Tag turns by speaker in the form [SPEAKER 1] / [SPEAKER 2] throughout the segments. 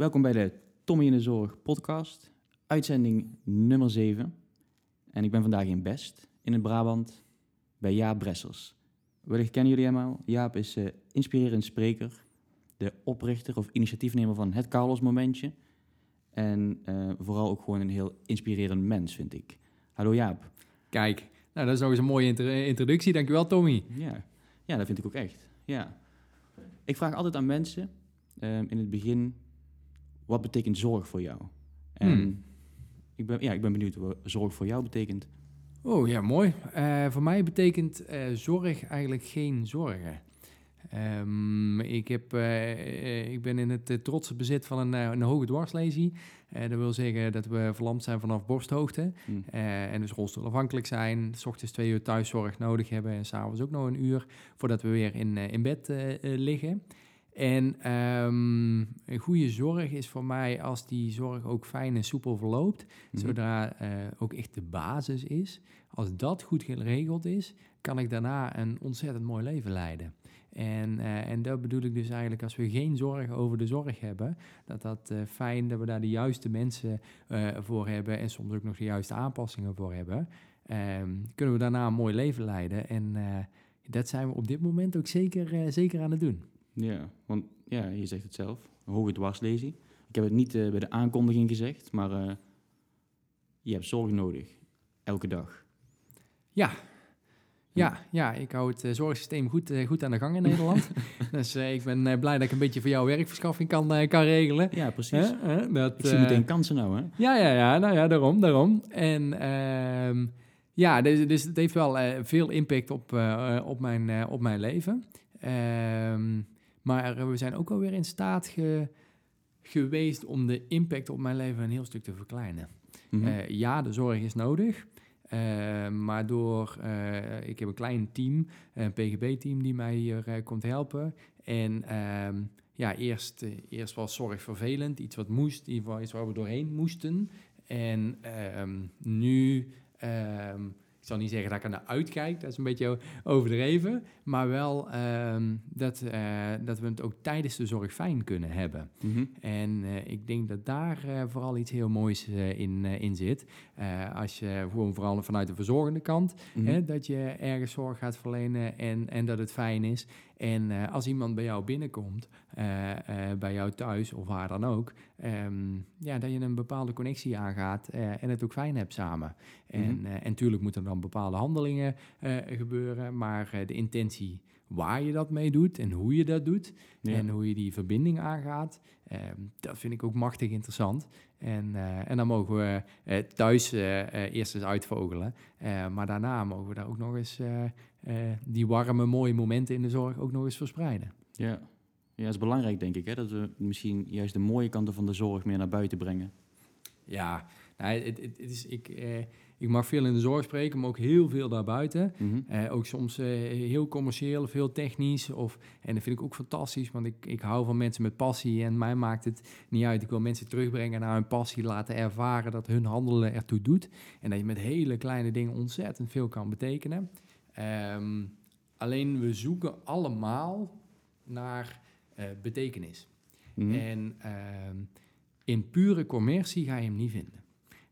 [SPEAKER 1] Welkom bij de Tommy in de Zorg podcast, uitzending nummer 7. En ik ben vandaag in Best, in het Brabant, bij Jaap Bressers. Wellicht kennen jullie hem al. Jaap is uh, inspirerend spreker, de oprichter of initiatiefnemer van het Carlos Momentje. En uh, vooral ook gewoon een heel inspirerend mens, vind ik. Hallo Jaap.
[SPEAKER 2] Kijk, nou dat is nog eens een mooie introductie. Dankjewel Tommy.
[SPEAKER 1] Ja. ja, dat vind ik ook echt. Ja. Ik vraag altijd aan mensen um, in het begin, wat betekent zorg voor jou? En hmm. ik, ben, ja, ik ben benieuwd wat zorg voor jou betekent.
[SPEAKER 2] Oh ja, mooi. Uh, voor mij betekent uh, zorg eigenlijk geen zorgen. Um, ik, heb, uh, ik ben in het trotse bezit van een, een hoge dwarslesie. dat wil zeggen dat we verlamd zijn vanaf borsthoogte. Mm. en dus rolstoelafhankelijk zijn. S ochtends twee uur thuiszorg nodig hebben. En s'avonds ook nog een uur voordat we weer in, in bed liggen. En um, een goede zorg is voor mij als die zorg ook fijn en soepel verloopt, mm zodra uh, ook echt de basis is. Als dat goed geregeld is, kan ik daarna een ontzettend mooi leven leiden. En, uh, en dat bedoel ik dus eigenlijk als we geen zorg over de zorg hebben, dat dat uh, fijn dat we daar de juiste mensen voor hebben en soms ook nog de juiste aanpassingen voor hebben. Um, kunnen we daarna een mooi leven leiden. En dat zijn we op dit moment ook zeker, zeker aan het doen.
[SPEAKER 1] Ja, want ja, je zegt het zelf, hoge dwarslesie. Ik heb het niet uh, bij de aankondiging gezegd, maar uh, je hebt zorg nodig, elke dag.
[SPEAKER 2] Ja, ja, ja, ik hou het uh, zorgsysteem goed, goed aan de gang in Nederland. dus ik ben blij dat ik een beetje voor jou werkverschaffing kan, kan regelen.
[SPEAKER 1] Ja, precies. dat, ik zie meteen kansen nou, hè?
[SPEAKER 2] Ja, ja, ja, nou ja, daarom, daarom. En ehm, ja, dus, dus het heeft wel veel impact op, op, mijn, op mijn leven. Ehm maar we zijn ook alweer in staat geweest om de impact op mijn leven een heel stuk te verkleinen. Mhm. Eh, ja, de zorg is nodig. Uh, maar door, uh, ik heb een klein team, een PGB-team die mij hier komt helpen. En ehm, ja, eerst, eerst was zorg vervelend, iets wat moest, iets waar we doorheen moesten. En ehm, nu ehm, zal niet zeggen dat ik er naar uitkijk, dat is een beetje overdreven. Maar wel ehm, dat, uh, dat we het ook tijdens de zorg fijn kunnen hebben. Mhm. En uh, ik denk dat daar uh, vooral iets heel moois in, in zit. als je gewoon vooral vanuit de verzorgende kant, mm -hmm. hè, dat je ergens zorg gaat verlenen en, en dat het fijn is. En uh, als iemand bij jou binnenkomt, uh, uh, bij jou thuis of waar dan ook, um, ja, dat je een bepaalde connectie aangaat en het ook fijn hebt samen. Mm -hmm. En, en tuurlijk moeten er dan bepaalde handelingen gebeuren, maar de intentie waar je dat mee doet en hoe je dat doet ja. en hoe je die verbinding aangaat, um, dat vind ik ook machtig interessant. En, en dan mogen we thuis eerst eens uitvogelen, maar daarna mogen we daar ook nog eens die warme, mooie momenten in de zorg ook nog eens verspreiden.
[SPEAKER 1] Ja, ja dat is belangrijk, denk ik, hè? dat we misschien juist de mooie kanten van de zorg meer naar buiten brengen.
[SPEAKER 2] Ja, nou, het, het, het is, ik, eh, ik mag veel in de zorg spreken, maar ook heel veel daarbuiten. Mm -hmm. eh, ook soms eh, heel commercieel, veel technisch. Of, en dat vind ik ook fantastisch, want ik, ik hou van mensen met passie. En mij maakt het niet uit. Ik wil mensen terugbrengen naar hun passie, laten ervaren dat hun handelen ertoe doet. En dat je met hele kleine dingen ontzettend veel kan betekenen. Um, alleen we zoeken allemaal naar uh, betekenis. Mm. En um, in pure commercie ga je hem niet vinden.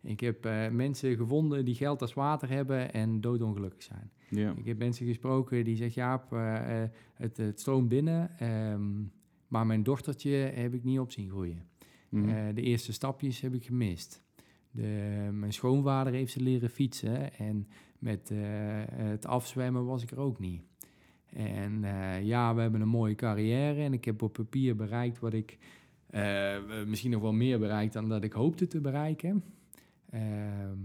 [SPEAKER 2] Ik heb uh, mensen gevonden die geld als water hebben en doodongelukkig zijn. Ja. Ik heb mensen gesproken die zeggen, Jaap, uh, het, het stroomt binnen, um, maar mijn dochtertje heb ik niet op zien groeien. Mm. de eerste stapjes heb ik gemist. De, mijn schoonvader heeft ze leren fietsen en met uh, het afzwemmen was ik er ook niet. En uh, ja, we hebben een mooie carrière en ik heb op papier bereikt wat ik uh, misschien nog wel meer bereikt dan dat ik hoopte te bereiken. Ehm,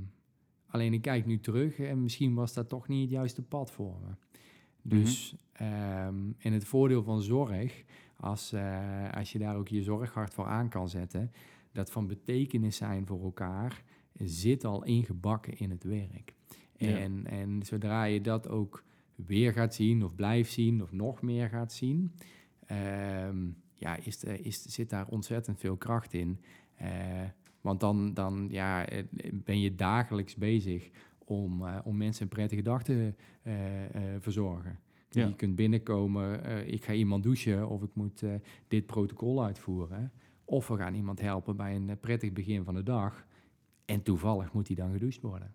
[SPEAKER 2] alleen ik kijk nu terug en misschien was dat toch niet het juiste pad voor me. Dus mm -hmm. um, en het voordeel van zorg, als, als je daar ook je zorghart voor aan kan zetten, dat van betekenis zijn voor elkaar, zit al ingebakken in het werk. En, en zodra je dat ook weer gaat zien, of blijft zien, of nog meer gaat zien, um, ja, is, is, zit daar ontzettend veel kracht in. Uh, want dan, dan ja, eh, ben je dagelijks bezig om, uh, om mensen een prettige dag te uh, verzorgen. Ja. Je kunt binnenkomen, ik ga iemand douchen of ik moet dit protocol uitvoeren. Of we gaan iemand helpen bij een eh, prettig begin van de dag. En toevallig moet die dan gedoucht worden.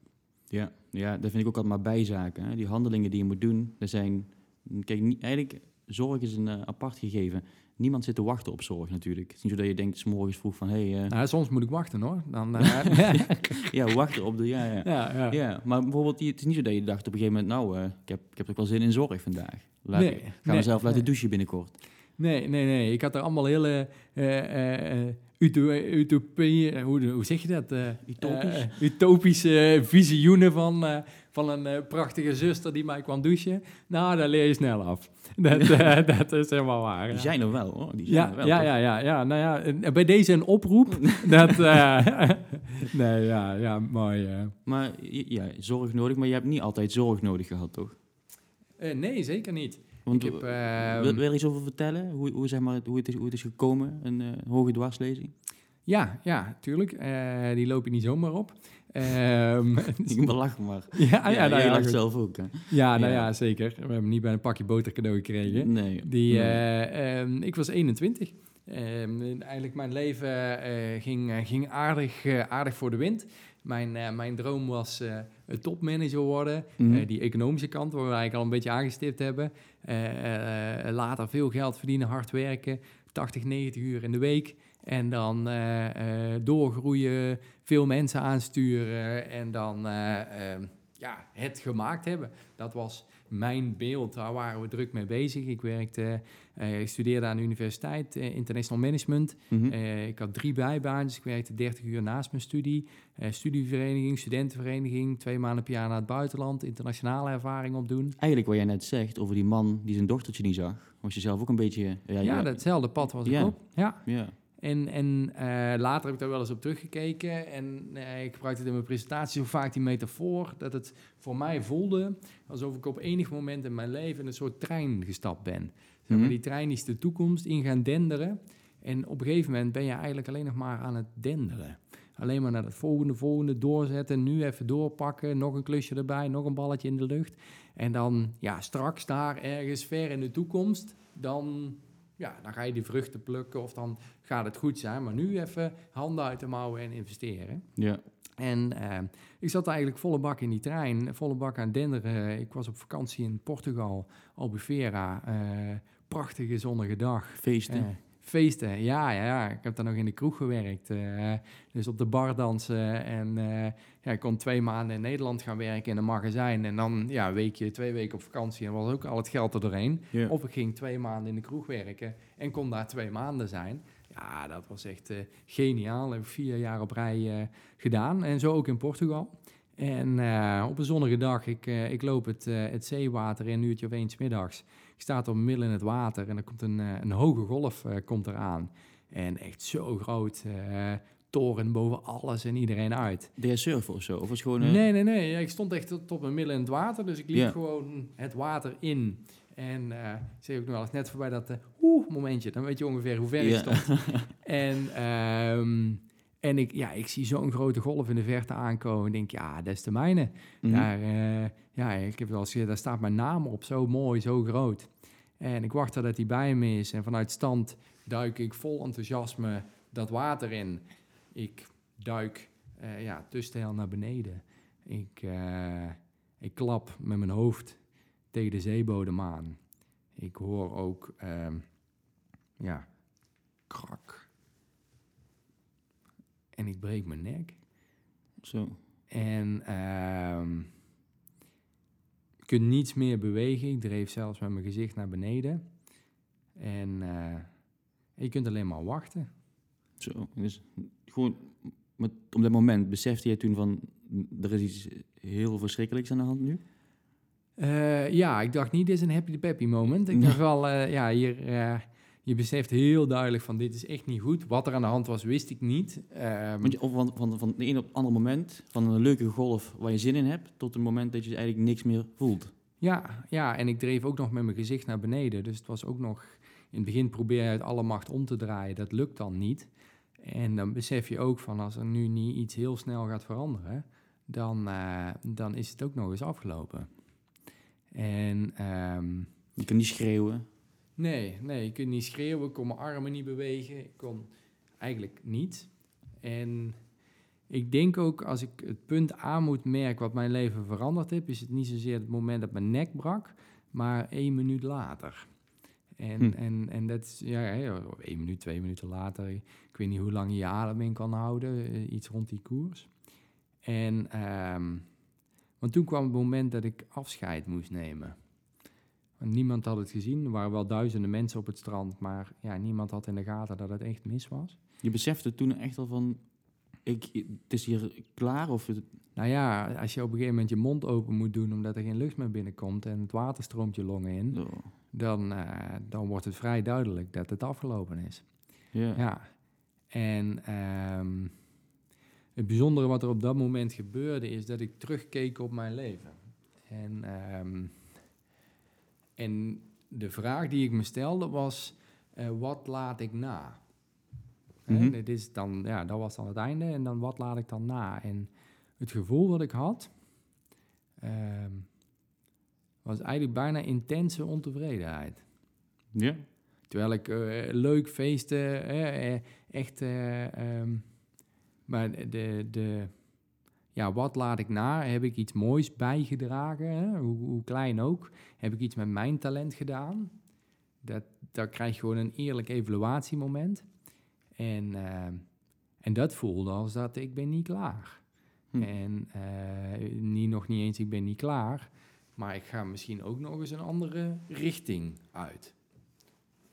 [SPEAKER 1] Ja, ja, dat vind ik ook altijd maar bijzaken. Hè? Die handelingen die je moet doen, dat zijn... Kijk, niet, eigenlijk, zorg is een eh, apart gegeven. Niemand zit te wachten op zorg natuurlijk. Het is niet zo dat je denkt, s morgens vroeg van... Hey, eh,
[SPEAKER 2] Nou, soms moet ik wachten hoor. Dan, eh,
[SPEAKER 1] ja, wacht erop. De, ja, ja.
[SPEAKER 2] ja, ja.
[SPEAKER 1] Ja, maar bijvoorbeeld, het is niet zo dat je dacht op een gegeven moment... Nou, ik, heb, ik heb ook wel zin in zorg vandaag. Laat,
[SPEAKER 2] Nee,
[SPEAKER 1] ik ga
[SPEAKER 2] nee,
[SPEAKER 1] mezelf laten douchen binnenkort.
[SPEAKER 2] Nee, nee, nee. Ik had er allemaal hele uto- utopie, eh, hoe, hoe zeg je dat? Eh,
[SPEAKER 1] Utopisch?
[SPEAKER 2] eh, utopische visioenen van, van een prachtige zuster die mij kwam douchen. Nou, daar leer je snel af. Dat, dat is helemaal waar.
[SPEAKER 1] Die
[SPEAKER 2] ja.
[SPEAKER 1] zijn er wel, hoor. Die zijn
[SPEAKER 2] Ja,
[SPEAKER 1] er wel,
[SPEAKER 2] ja, ja, ja, ja. Nou ja, en bij deze een oproep. dat, nee, ja, ja, mooi.
[SPEAKER 1] Maar ja, zorg nodig, maar je hebt niet altijd zorg nodig gehad, toch?
[SPEAKER 2] Nee, zeker niet.
[SPEAKER 1] Want
[SPEAKER 2] ik heb,
[SPEAKER 1] eh,
[SPEAKER 2] ehm,
[SPEAKER 1] wil, wil je er iets over vertellen? Hoe, hoe, zeg maar, hoe, het, is, hoe het is gekomen, een eh, hoge dwarslezing?
[SPEAKER 2] Ja, ja, tuurlijk. Eh, die loop je niet zomaar op. Ehm,
[SPEAKER 1] Ik moet lachen, maar...
[SPEAKER 2] ja, ja,
[SPEAKER 1] ja,
[SPEAKER 2] nou ja,
[SPEAKER 1] lacht zelf ook, hè?
[SPEAKER 2] ja, nou
[SPEAKER 1] Ja.
[SPEAKER 2] ja, zeker. We hebben niet bij een pakje boter cadeau gekregen.
[SPEAKER 1] Nee.
[SPEAKER 2] Die,
[SPEAKER 1] nee.
[SPEAKER 2] eh, ehm, ik was 21. Ehm, en eigenlijk mijn leven ging, ging aardig, aardig voor de wind. Mijn, mijn droom was een topmanager worden.
[SPEAKER 1] Mhm.
[SPEAKER 2] Die economische kant, waar we eigenlijk al een beetje aangestipt hebben. Eh, eh, later veel geld verdienen, hard werken. 80, 90 uur in de week. En dan eh, doorgroeien, veel mensen aansturen en dan ja, het gemaakt hebben. Dat was mijn beeld, daar waren we druk mee bezig. Ik werkte, eh, ik studeerde aan de universiteit, eh, international management.
[SPEAKER 1] Mhm.
[SPEAKER 2] Eh, ik had drie bijbaantjes. Ik werkte 30 uur naast mijn studie. Studievereniging, studentenvereniging. Twee maanden per jaar naar het buitenland. Internationale ervaring opdoen.
[SPEAKER 1] Eigenlijk wat jij net zegt over die man die zijn dochtertje niet zag, was je zelf ook een beetje... Ja,
[SPEAKER 2] Ja, datzelfde pad was ik
[SPEAKER 1] Ja.
[SPEAKER 2] op. Ja.
[SPEAKER 1] Ja.
[SPEAKER 2] En, en eh, later heb ik daar wel eens op teruggekeken. En eh, ik gebruikte het in mijn presentatie zo vaak die metafoor. Dat het voor mij voelde alsof ik op enig moment in mijn leven in een soort trein gestapt ben. Zeg maar,
[SPEAKER 1] Mhm.
[SPEAKER 2] Die trein is de toekomst in gaan denderen. En op een gegeven moment ben je eigenlijk alleen nog maar aan het denderen. Alleen maar naar het volgende, volgende doorzetten. Nu even doorpakken. Nog een klusje erbij. Nog een balletje in de lucht. En dan, ja, straks daar ergens ver in de toekomst. Dan, ja, dan ga je die vruchten plukken. Of dan gaat het goed zijn. Maar nu even handen uit de mouwen en investeren.
[SPEAKER 1] Ja.
[SPEAKER 2] En eh, ik zat eigenlijk volle bak in die trein, volle bak aan denderen. Ik was op vakantie in Portugal, Albufeira. eh prachtige zonnige dag.
[SPEAKER 1] Feesten.
[SPEAKER 2] Feesten, ja, ja, ja. Ik heb daar nog in de kroeg gewerkt. eh, dus op de bar dansen. En eh, ja, ik kon twee maanden in Nederland gaan werken in een magazijn. En dan ja, een weekje, twee weken op vakantie. En was ook al het geld er doorheen. Of ik ging twee maanden in de kroeg werken en kon daar twee maanden zijn. Ja, dat was echt eh, geniaal. Heb ik vier jaar op rij gedaan. En zo ook in Portugal. En op een zonnige dag, ik, ik loop het, het zeewater in een uurtje of eens middags. Ik sta er midden in het water en er komt een, eh, een hoge golf eh, komt eraan. En echt zo groot. eh toren boven alles en iedereen uit.
[SPEAKER 1] Deed je surfen of zo? Of was gewoon...
[SPEAKER 2] Nee, nee, nee. Ja, ik stond echt tot op mijn midden in het water. Dus ik liep gewoon het water in. En eh, ik zeg ook nog wel eens net voorbij dat... oeh, momentje. Dan weet je ongeveer hoe ver ik stond. en ehm, en ik, ja, ik zie zo'n grote golf in de verte aankomen. En denk, ja, dat is de mijne.
[SPEAKER 1] Mhm.
[SPEAKER 2] Daar, ja, ik heb wel eens gezegd, daar staat mijn naam op. Zo mooi, zo groot. En ik wacht dat hij bij me is. En vanuit stand duik ik vol enthousiasme dat water in. Ik duik eh, ja, te naar beneden. Ik, eh, ik klap met mijn hoofd tegen de zeebodem aan. Ik hoor ook, ehm, ja, krak. En ik breek mijn nek.
[SPEAKER 1] Zo.
[SPEAKER 2] En ehm kunt niets meer bewegen. Ik dreef zelfs met mijn gezicht naar beneden. En eh, je kunt alleen maar wachten.
[SPEAKER 1] Zo. Dus gewoon met, op dat moment besefte je toen van... Er is iets heel verschrikkelijks aan de hand nu?
[SPEAKER 2] Eh, ja, ik dacht niet, dit is een happy peppy moment. Ik dacht wel, eh, ja, hier, je beseft heel duidelijk van dit is echt niet goed. Wat er aan de hand was, wist ik niet. Ehm,
[SPEAKER 1] Want je, van, van, van de een op het andere moment, van een leuke golf waar je zin in hebt, tot het moment dat je eigenlijk niks meer voelt.
[SPEAKER 2] ja, ja, en ik dreef ook nog met mijn gezicht naar beneden. Dus het was ook nog, in het begin probeer je uit alle macht om te draaien. Dat lukt dan niet. En dan besef je ook van als er nu niet iets heel snel gaat veranderen, dan, eh, dan is het ook nog eens afgelopen. En ehm,
[SPEAKER 1] Je kunt niet schreeuwen.
[SPEAKER 2] Nee, nee, je kunt niet schreeuwen, ik kon mijn armen niet bewegen. Ik kon eigenlijk niet. En ik denk ook, als ik het punt aan moet merken wat mijn leven veranderd heeft, is het niet zozeer het moment dat mijn nek brak, maar één minuut later. En,
[SPEAKER 1] Hm.
[SPEAKER 2] en, en dat is, ja, één minuut, twee minuten later. Ik weet niet hoe lang je je adem in kan houden, eh, iets rond die koers. En, ehm, want toen kwam het moment dat ik afscheid moest nemen. Niemand had het gezien. Er waren wel duizenden mensen op het strand, maar ja, niemand had in de gaten dat het echt mis was.
[SPEAKER 1] Je besefte toen echt al van, ik, het is hier klaar of het,
[SPEAKER 2] Nou ja, als je op een gegeven moment je mond open moet doen omdat er geen lucht meer binnenkomt en het water stroomt je longen in,
[SPEAKER 1] oh,
[SPEAKER 2] dan, eh, dan wordt het vrij duidelijk dat het afgelopen is.
[SPEAKER 1] ja.
[SPEAKER 2] Ja. En ehm, het bijzondere wat er op dat moment gebeurde is dat ik terugkeek op mijn leven. En, ehm, en de vraag die ik me stelde was, eh, wat laat ik na? Dit is dan, ja, dat was dan het einde. En dan wat laat ik dan na? En het gevoel wat ik had, ehm, was eigenlijk bijna intense ontevredenheid.
[SPEAKER 1] Ja?
[SPEAKER 2] Terwijl ik eh, leuk feesten, eh, echt. ehm, maar de, de. Ja, wat laat ik na? Heb ik iets moois bijgedragen? Hè? Hoe, hoe klein ook. Heb ik iets met mijn talent gedaan? Dat, daar krijg je gewoon een eerlijk evaluatiemoment. En, ehm, en dat voelde als dat ik ben niet klaar.
[SPEAKER 1] Hm.
[SPEAKER 2] En eh, niet, nog niet eens ik ben niet klaar. Maar ik ga misschien ook nog eens een andere richting uit.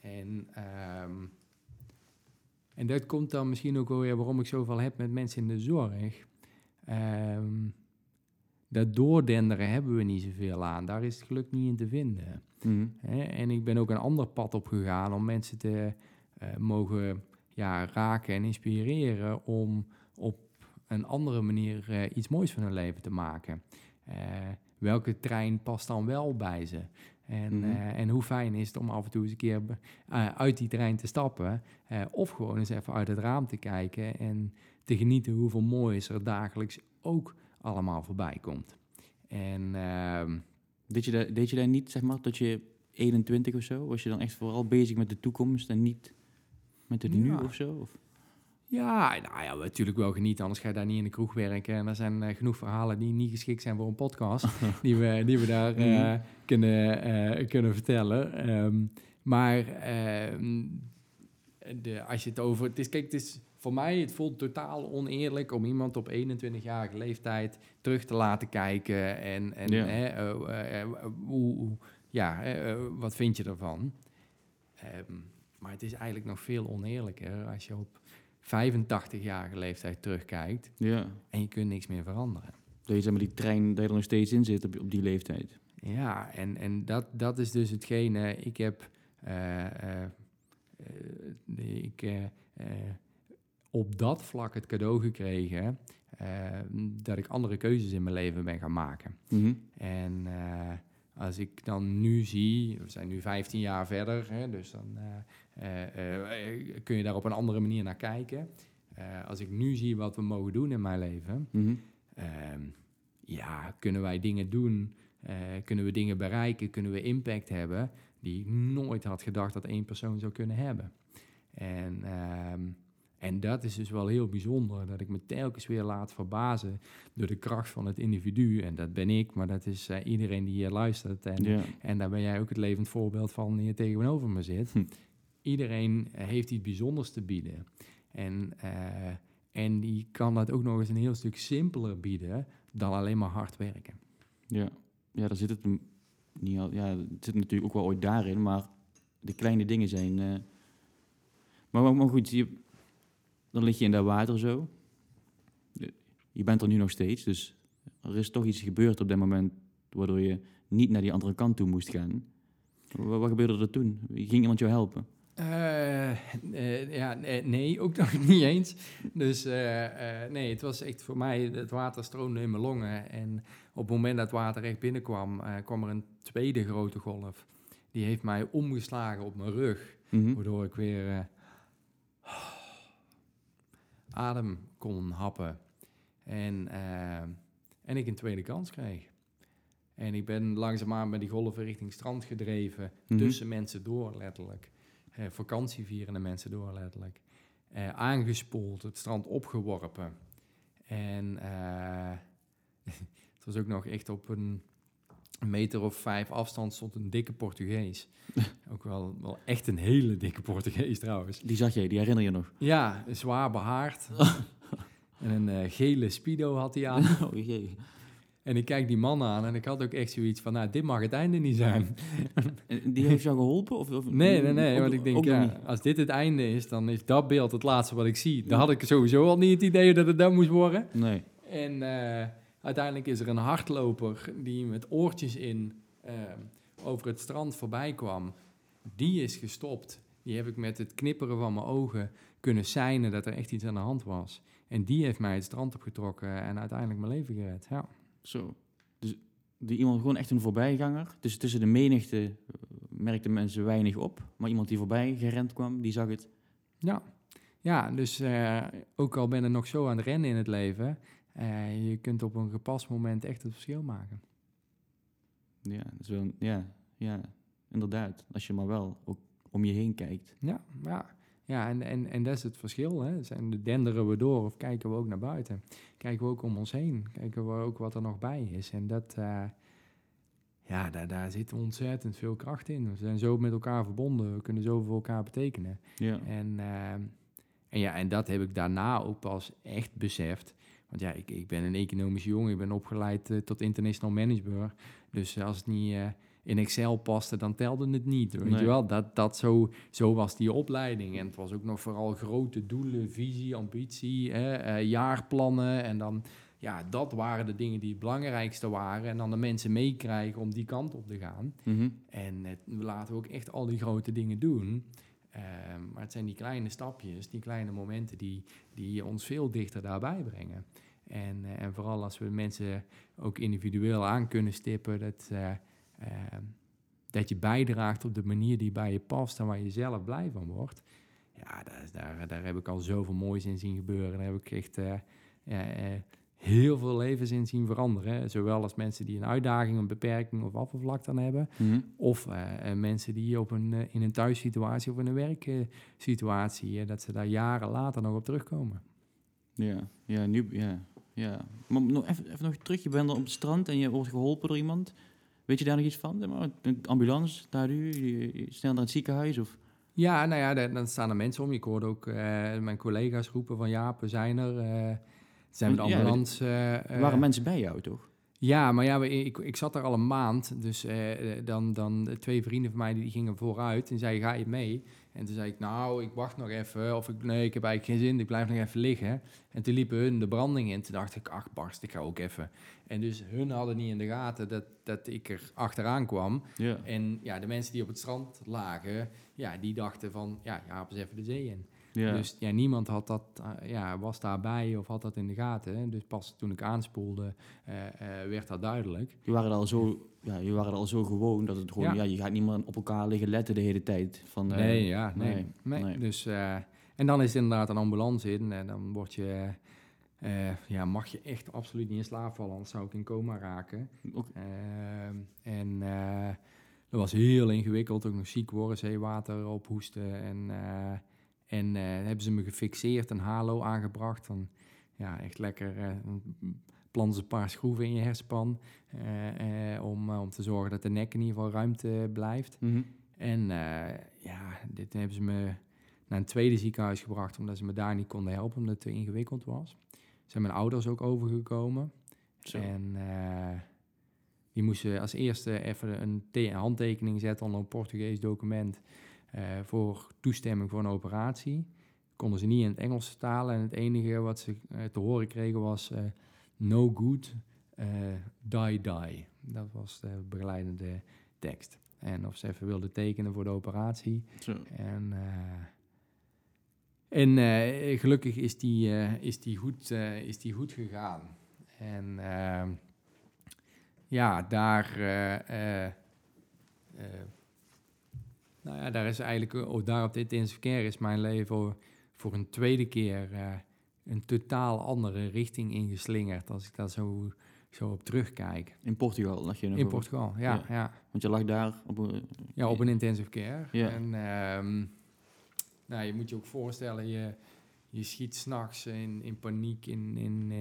[SPEAKER 2] En, ehm, en dat komt dan misschien ook wel weer waarom ik zoveel heb met mensen in de zorg. Ehm, dat doordenderen hebben we niet zoveel aan. Daar is het geluk niet in te vinden.
[SPEAKER 1] Mhm.
[SPEAKER 2] En ik ben ook een ander pad opgegaan om mensen te eh, mogen ja, raken en inspireren om op een andere manier eh, iets moois van hun leven te maken. Eh, welke trein past dan wel bij ze? En,
[SPEAKER 1] Mhm.
[SPEAKER 2] en hoe fijn is het om af en toe eens een keer uit die trein te stappen. of gewoon eens even uit het raam te kijken en te genieten hoeveel moois er dagelijks ook allemaal voorbij komt. En ehm,
[SPEAKER 1] Deed, je dat, deed je dat niet, zeg maar, tot je 21 of zo? Was je dan echt vooral bezig met de toekomst en niet met het nu of zo? Of?
[SPEAKER 2] Ja, nou ja, natuurlijk wel genieten, anders ga je daar niet in de kroeg werken. En er zijn eh, genoeg verhalen die niet geschikt zijn voor een podcast, die, we, die we daar eh,
[SPEAKER 1] Mhm.
[SPEAKER 2] kunnen, eh, kunnen vertellen. Ehm, maar ehm, de, als je het over... Het is, kijk, het is voor mij, het voelt totaal oneerlijk om iemand op 21-jarige leeftijd terug te laten kijken. En, en
[SPEAKER 1] Ja.
[SPEAKER 2] hè, eh, eh, eh, hoe, ja, wat vind je ervan? Ehm, maar het is eigenlijk nog veel oneerlijker als je op 85-jarige leeftijd terugkijkt
[SPEAKER 1] Ja.
[SPEAKER 2] en je kunt niks meer veranderen.
[SPEAKER 1] Dat je zeg maar, die trein, er nog steeds in zit op, op die leeftijd.
[SPEAKER 2] Ja, en, en dat, dat is dus hetgene. Ik heb. ik, op dat vlak het cadeau gekregen. eh, dat ik andere keuzes in mijn leven ben gaan maken.
[SPEAKER 1] Mhm.
[SPEAKER 2] En eh, als ik dan nu zie, we zijn nu 15 jaar verder, hè, dus dan eh, kun je daar op een andere manier naar kijken. Als ik nu zie wat we mogen doen in mijn leven,
[SPEAKER 1] Mhm.
[SPEAKER 2] Ehm, ja, kunnen wij dingen doen? kunnen we dingen bereiken? Kunnen we impact hebben die ik nooit had gedacht dat één persoon zou kunnen hebben? En, ehm, en dat is dus wel heel bijzonder, dat ik me telkens weer laat verbazen door de kracht van het individu. En dat ben ik, maar dat is eh, iedereen die hier luistert. En,
[SPEAKER 1] Ja.
[SPEAKER 2] en daar ben jij ook het levend voorbeeld van die hier tegenover me zit.
[SPEAKER 1] Hm.
[SPEAKER 2] Iedereen eh, heeft iets bijzonders te bieden. En, eh, en die kan dat ook nog eens een heel stuk simpeler bieden dan alleen maar hard werken.
[SPEAKER 1] Ja. ja, daar zit het niet al. Ja, het zit natuurlijk ook wel ooit daarin, maar de kleine dingen zijn. Maar, maar, maar goed, je, dan lig je in dat water zo. Je- bent er nu nog steeds, dus er is toch iets gebeurd op dat moment waardoor je niet naar die andere kant toe moest gaan. Wat, wat gebeurde er toen? Ging iemand jou helpen?
[SPEAKER 2] Eh, eh, ja, nee, ook nog niet eens. Dus eh, nee, het was echt voor mij, het water stroomde in mijn longen. En op het moment dat het water echt binnenkwam, kwam er een tweede grote golf. Die heeft mij omgeslagen op mijn rug,
[SPEAKER 1] Mhm.
[SPEAKER 2] waardoor ik weer adem kon happen. En, eh, en ik een tweede kans kreeg. En ik ben langzaamaan met die golven richting strand gedreven,
[SPEAKER 1] Mhm.
[SPEAKER 2] tussen mensen door, letterlijk. Eh, vakantievierende mensen door, letterlijk. eh, aangespoeld, het strand opgeworpen. En het was ook nog echt op een meter of vijf afstand stond een dikke Portugees. ook wel, wel echt een hele dikke Portugees trouwens.
[SPEAKER 1] Die zag jij, die herinner je nog?
[SPEAKER 2] Ja, zwaar behaard. en een eh, gele speedo had hij aan.
[SPEAKER 1] Oh jee.
[SPEAKER 2] En ik kijk die man aan en ik had ook echt zoiets van, nou, dit mag het einde niet zijn.
[SPEAKER 1] En die heeft jou geholpen? Of, of,
[SPEAKER 2] Nee, nee, nee. Want ik denk, ja, als dit het einde is, dan is dat beeld het laatste wat ik zie. Dan had ik sowieso al niet het idee dat het dat moest worden.
[SPEAKER 1] Nee.
[SPEAKER 2] En eh, uiteindelijk is er een hardloper die met oortjes in eh, over het strand voorbij kwam. Die is gestopt. Die heb ik met het knipperen van mijn ogen kunnen seinen dat er echt iets aan de hand was. En die heeft mij het strand opgetrokken en uiteindelijk mijn leven gered. Ja.
[SPEAKER 1] Zo. Dus die iemand gewoon echt een voorbijganger. Dus tussen de menigte eh, merkten mensen weinig op. Maar iemand die voorbij gerend kwam, die zag het.
[SPEAKER 2] Ja, ja dus eh, ook al ben je nog zo aan het rennen in het leven, eh, je kunt op een gepast moment echt het verschil maken.
[SPEAKER 1] Ja, wel, ja, ja, inderdaad. Als je maar wel ook om je heen kijkt.
[SPEAKER 2] Ja, ja. ja en, en, en dat is het verschil. Hè. Zijn, denderen we door of kijken we ook naar buiten? Kijken we ook om ons heen? Kijken we ook wat er nog bij is? En dat, eh, ja, daar, daar zit ontzettend veel kracht in. We zijn zo met elkaar verbonden, we kunnen zoveel voor elkaar betekenen.
[SPEAKER 1] Ja.
[SPEAKER 2] En, ehm, en ja, en dat heb ik daarna ook pas echt beseft. Want ja, ik, ik ben een economische jongen, ik ben opgeleid eh, tot international manager. Dus als het niet eh, in Excel paste, dan telde het niet. Weet
[SPEAKER 1] Nee.
[SPEAKER 2] je wel, dat, dat zo, zo was die opleiding. En het was ook nog vooral grote doelen, visie, ambitie, hè, eh, jaarplannen. En dan, ja, dat waren de dingen die het belangrijkste waren. En dan de mensen meekrijgen om die kant op te gaan.
[SPEAKER 1] Mhm.
[SPEAKER 2] En het, we laten ook echt al die grote dingen doen. Ehm, maar het zijn die kleine stapjes, die kleine momenten die, die ons veel dichter daarbij brengen. En, eh, en vooral als we mensen ook individueel aan kunnen stippen, dat, eh, ehm, dat je bijdraagt op de manier die bij je past en waar je zelf blij van wordt. Ja, daar, daar, daar heb ik al zoveel moois in zien gebeuren. Daar heb ik echt eh, heel veel levens in zien veranderen. hè. Zowel als mensen die een uitdaging, een beperking of afvalvlak dan hebben.
[SPEAKER 1] Mhm.
[SPEAKER 2] Of eh, eh, mensen die op een, eh, in een thuissituatie of in een werksituatie, dat ze daar jaren later nog op terugkomen.
[SPEAKER 1] Ja, ja, nu, ja, ja. Maar nog even, even nog terug, je bent op het strand en je wordt geholpen door iemand. Weet je daar nog iets van? Een ambulance, daar je- snel naar het ziekenhuis of...
[SPEAKER 2] Ja, nou ja, dan staan er mensen om. Ik hoorde ook mijn collega's roepen van ja, we zijn er. Zijn we de ambulance. eh,
[SPEAKER 1] waren mensen bij jou, toch?
[SPEAKER 2] Ja, maar ja, ik, ik zat er al een maand. Dus eh, dan, dan twee vrienden van mij die gingen vooruit en zeiden, ga je mee? En toen zei ik, nou, ik wacht nog even. Of ik, nee, ik heb eigenlijk geen zin, ik blijf nog even liggen. En toen liepen hun de branding in. Toen dacht ik, ach barst, ik ga ook even. En dus hun hadden niet in de gaten dat, dat ik er achteraan kwam.
[SPEAKER 1] Ja.
[SPEAKER 2] En ja, de mensen die op het strand lagen, ja, die dachten van, ja, ja, eens even de zee in.
[SPEAKER 1] Ja.
[SPEAKER 2] Dus ja, niemand had dat, eh, ja, was daarbij of had dat in de gaten. hè. Dus pas toen ik aanspoelde, eh, eh, werd dat duidelijk.
[SPEAKER 1] Je waren er al zo, ja, je waren er al zo gewoon dat het gewoon, ja.
[SPEAKER 2] Ja.
[SPEAKER 1] je gaat niet meer op elkaar liggen letten de hele tijd. Van,
[SPEAKER 2] nee, ja, nee.
[SPEAKER 1] nee,
[SPEAKER 2] nee,
[SPEAKER 1] nee.
[SPEAKER 2] Dus, en dan is het inderdaad een ambulance in en dan word je, ja, mag je echt absoluut niet in slaap vallen, anders zou ik in coma raken. Ehm, en dat was heel ingewikkeld, ook nog ziek worden, zeewater ophoesten. En, en eh, hebben ze me gefixeerd, een halo aangebracht. Van, ja, echt lekker. eh, dan planten ze een paar schroeven in je hersenpan. eh, eh, om, eh, om te zorgen dat de nek in ieder geval ruimte blijft.
[SPEAKER 1] Mhm.
[SPEAKER 2] En eh, ja, dit hebben ze me naar een tweede ziekenhuis gebracht, omdat ze me daar niet konden helpen, omdat het te ingewikkeld was. Zijn mijn ouders ook overgekomen.
[SPEAKER 1] Zo.
[SPEAKER 2] En eh, die moesten als eerste even een te- handtekening zetten onder een Portugees document eh, voor toestemming voor een operatie. Konden ze niet in het Engels vertalen en het enige wat ze eh, te horen kregen was eh, no good, eh, die die. Dat was de begeleidende tekst. En of ze even wilden tekenen voor de operatie.
[SPEAKER 1] Zo.
[SPEAKER 2] En, eh, en eh, gelukkig is die, eh, is, die goed, eh, is die goed gegaan. En ja, daar, eh, eh, eh, nou ja, daar is eigenlijk, eh, ook daar op dit intensive care is mijn leven voor, een tweede keer eh, een totaal andere richting ingeslingerd. Als ik daar zo, zo op terugkijk.
[SPEAKER 1] In Portugal lag je nog
[SPEAKER 2] In Portugal, ja.
[SPEAKER 1] Ja.
[SPEAKER 2] ja.
[SPEAKER 1] Want je lag daar op een...
[SPEAKER 2] Ja, op een intensive care.
[SPEAKER 1] Ja.
[SPEAKER 2] En ehm, nou, je moet je ook voorstellen, je, je schiet s'nachts in, in paniek in, in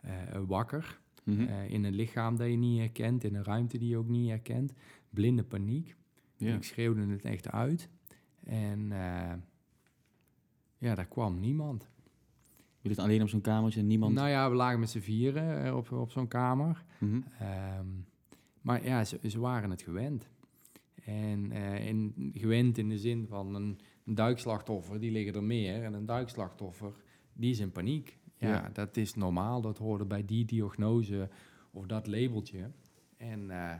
[SPEAKER 2] eh, wakker.
[SPEAKER 1] Mhm.
[SPEAKER 2] In een lichaam dat je niet herkent, in een ruimte die je ook niet herkent. Blinde paniek. Ik schreeuwde het echt uit. En eh, ja, daar kwam niemand.
[SPEAKER 1] Je ligt alleen op zo'n kamertje en niemand...
[SPEAKER 2] Nou ja, we lagen met z'n vieren eh, op, op zo'n kamer. Ehm, maar ja, ze, ze waren het gewend. En, eh, in, gewend in de zin van een, een duikslachtoffer, die liggen er meer. En een duikslachtoffer, die is in paniek. Ja,
[SPEAKER 1] Ja.
[SPEAKER 2] dat is normaal. Dat hoorde bij die diagnose of dat labeltje. En eh,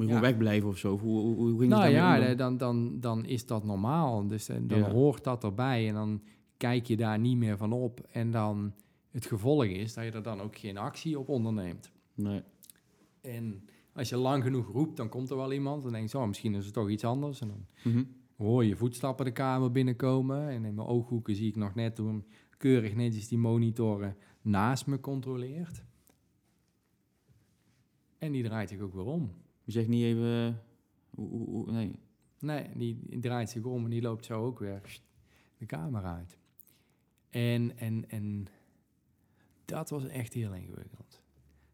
[SPEAKER 1] Moet je gewoon
[SPEAKER 2] Ja.
[SPEAKER 1] wegblijven of zo? Hoe, hoe, hoe ging
[SPEAKER 2] nou
[SPEAKER 1] het
[SPEAKER 2] ja,
[SPEAKER 1] dan?
[SPEAKER 2] eh, dan, dan, is dat normaal. Dus eh, dan
[SPEAKER 1] Ja.
[SPEAKER 2] hoort dat erbij. En dan kijk je daar niet meer van op. En dan het gevolg is dat je er dan ook geen actie op onderneemt.
[SPEAKER 1] Nee.
[SPEAKER 2] En als je lang genoeg roept, dan komt er wel iemand. Dan denk je, zo, misschien is het toch iets anders. En dan
[SPEAKER 1] Mhm.
[SPEAKER 2] hoor je voetstappen de kamer binnenkomen. En in mijn ooghoeken zie ik nog net hoe hem keurig netjes die monitoren naast me controleert. En die draait zich ook weer om.
[SPEAKER 1] Je zegt niet even... eh, Hoe, nee.
[SPEAKER 2] Nee, die, draait zich om en die loopt zo ook weer de kamer uit. En, en, en dat was echt heel ingewikkeld.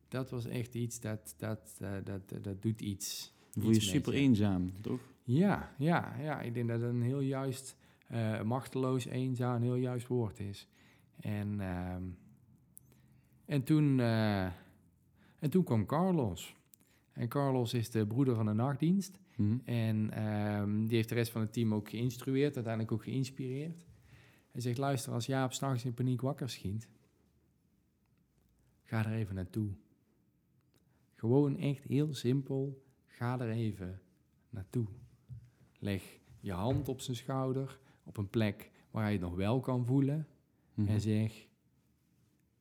[SPEAKER 2] Dat was echt iets dat, dat, eh, dat, dat, dat doet iets.
[SPEAKER 1] Voel je super eenzaam, toch?
[SPEAKER 2] Ja, ja, ja, ik denk dat het een heel juist, eh, machteloos, eenzaam, een heel juist woord is. En, ehm, en, toen, en toen kwam Carlos. En Carlos is de broeder van de nachtdienst.
[SPEAKER 1] Mhm.
[SPEAKER 2] En ehm, die heeft de rest van het team ook geïnstrueerd, uiteindelijk ook geïnspireerd. Hij zegt, luister, als Jaap s'nachts in paniek wakker schiet, ga er even naartoe. Gewoon echt heel simpel, ga er even naartoe. Leg je hand op zijn schouder, op een plek waar hij het nog wel kan voelen.
[SPEAKER 1] Mhm.
[SPEAKER 2] En zeg,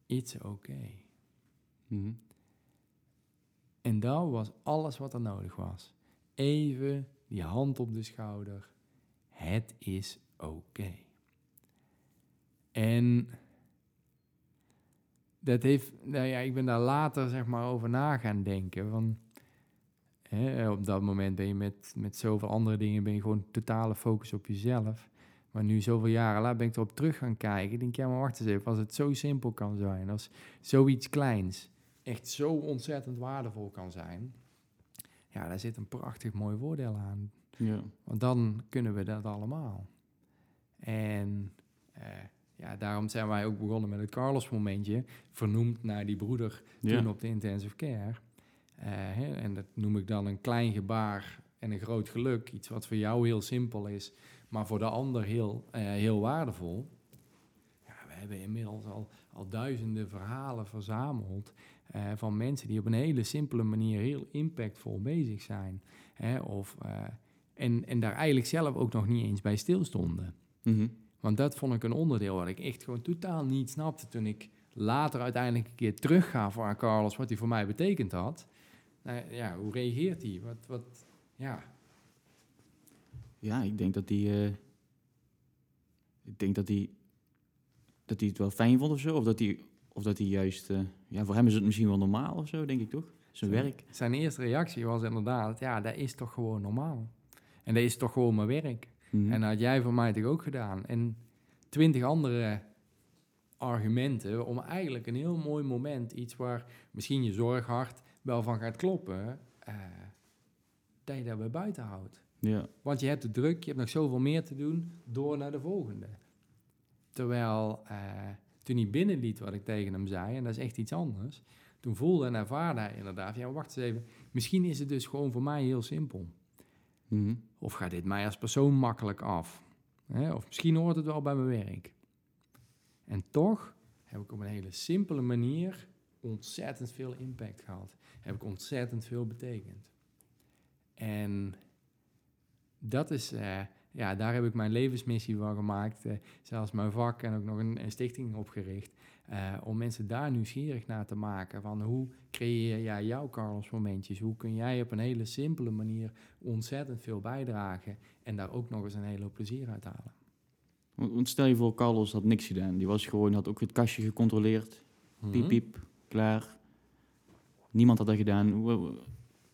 [SPEAKER 2] it's okay.
[SPEAKER 1] Mhm.
[SPEAKER 2] En dat was alles wat er nodig was. Even die hand op de schouder. Het is oké. En dat heeft, nou ja, ik ben daar later zeg maar over na gaan denken. Van, hè, op dat moment ben je met, met zoveel andere dingen, ben je gewoon totale focus op jezelf. Maar nu zoveel jaren later ben ik erop terug gaan kijken. Ik denk, ja, maar wacht eens even. Als het zo simpel kan zijn, als zoiets kleins echt zo ontzettend waardevol kan zijn. Ja, daar zit een prachtig mooi voordeel aan.
[SPEAKER 1] Ja.
[SPEAKER 2] Want dan kunnen we dat allemaal. En eh, ja, daarom zijn wij ook begonnen met het Carlos-momentje. Vernoemd naar die broeder
[SPEAKER 1] Ja.
[SPEAKER 2] toen op de intensive care. Eh, hè, en dat noem ik dan een klein gebaar en een groot geluk. Iets wat voor jou heel simpel is, maar voor de ander heel, eh, heel waardevol. Ja, we hebben inmiddels al, al duizenden verhalen verzameld eh, van mensen die op een hele simpele manier heel impactvol bezig zijn. Hè, of, eh, en, en daar eigenlijk zelf ook nog niet eens bij stilstonden.
[SPEAKER 1] Mhm.
[SPEAKER 2] Want dat vond ik een onderdeel wat ik echt gewoon totaal niet snapte toen ik later uiteindelijk een keer teruggaf aan Carlos, wat hij voor mij betekend had. Nou, ja, hoe reageert hij? Wat, wat, ja,
[SPEAKER 1] Ja, ik denk dat hij... eh, ik denk dat hij... Dat hij het wel fijn vond of zo. Of dat hij, of dat hij juist... ja, voor hem is het misschien wel normaal of zo, denk ik toch? Zijn werk.
[SPEAKER 2] Zijn eerste reactie was inderdaad, ja, dat is toch gewoon normaal. En dat is toch gewoon mijn werk.
[SPEAKER 1] Mhm.
[SPEAKER 2] En dat had jij voor mij toch ook gedaan. En twintig andere argumenten om eigenlijk een heel mooi moment, iets waar misschien je zorghart wel van gaat kloppen, eh, dat je daarbij buiten houdt.
[SPEAKER 1] ja.
[SPEAKER 2] Want je hebt de druk, je hebt nog zoveel meer te doen, door naar de volgende. Terwijl eh, toen hij binnenliet wat ik tegen hem zei, en dat is echt iets anders, toen voelde en ervaarde hij inderdaad, ja, wacht eens even, misschien is het dus gewoon voor mij heel simpel.
[SPEAKER 1] Mhm.
[SPEAKER 2] Of gaat dit mij als persoon makkelijk af? Hè? Of misschien hoort het wel bij mijn werk. En toch heb ik op een hele simpele manier ontzettend veel impact gehad. Heb ik ontzettend veel betekend. En dat is, eh, ja, daar heb ik mijn levensmissie van gemaakt. eh, zelfs mijn vak en ook nog een, een stichting opgericht. eh, om mensen daar nieuwsgierig naar te maken. Van hoe creëer jij jouw Carlos momentjes? Hoe kun jij op een hele simpele manier ontzettend veel bijdragen. En daar ook nog eens een hele hoop plezier uit halen.
[SPEAKER 1] Want stel je voor, Carlos had niks gedaan. Die was gewoon, had ook het kastje gecontroleerd. Piep,
[SPEAKER 2] Mhm.
[SPEAKER 1] piep, klaar. Niemand had dat gedaan.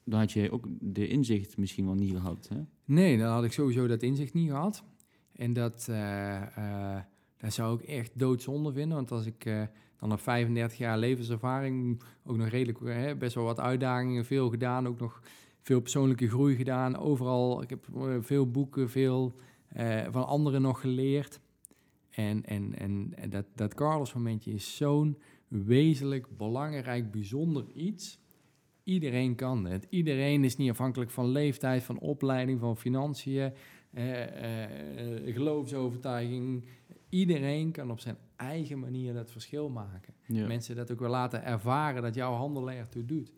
[SPEAKER 1] Dan had je ook de inzicht misschien wel niet gehad. Hè?
[SPEAKER 2] Nee, dan had ik sowieso dat inzicht niet gehad. En dat, eh, eh, dat zou ik echt doodzonde vinden. Want als ik uh, dan op 35 jaar levenservaring, ook nog redelijk, hè, best wel wat uitdagingen, veel gedaan, ook nog veel persoonlijke groei gedaan. Overal, ik heb veel boeken, veel van anderen nog geleerd. En, en, en dat, dat Carlos-momentje is zo'n wezenlijk, belangrijk, bijzonder iets. Iedereen kan het. Iedereen is niet afhankelijk van leeftijd, van opleiding, van financiën, eh, eh, geloofsovertuiging. Iedereen kan op zijn eigen manier dat verschil maken. Mensen dat ook wel laten ervaren dat jouw handel ertoe doet.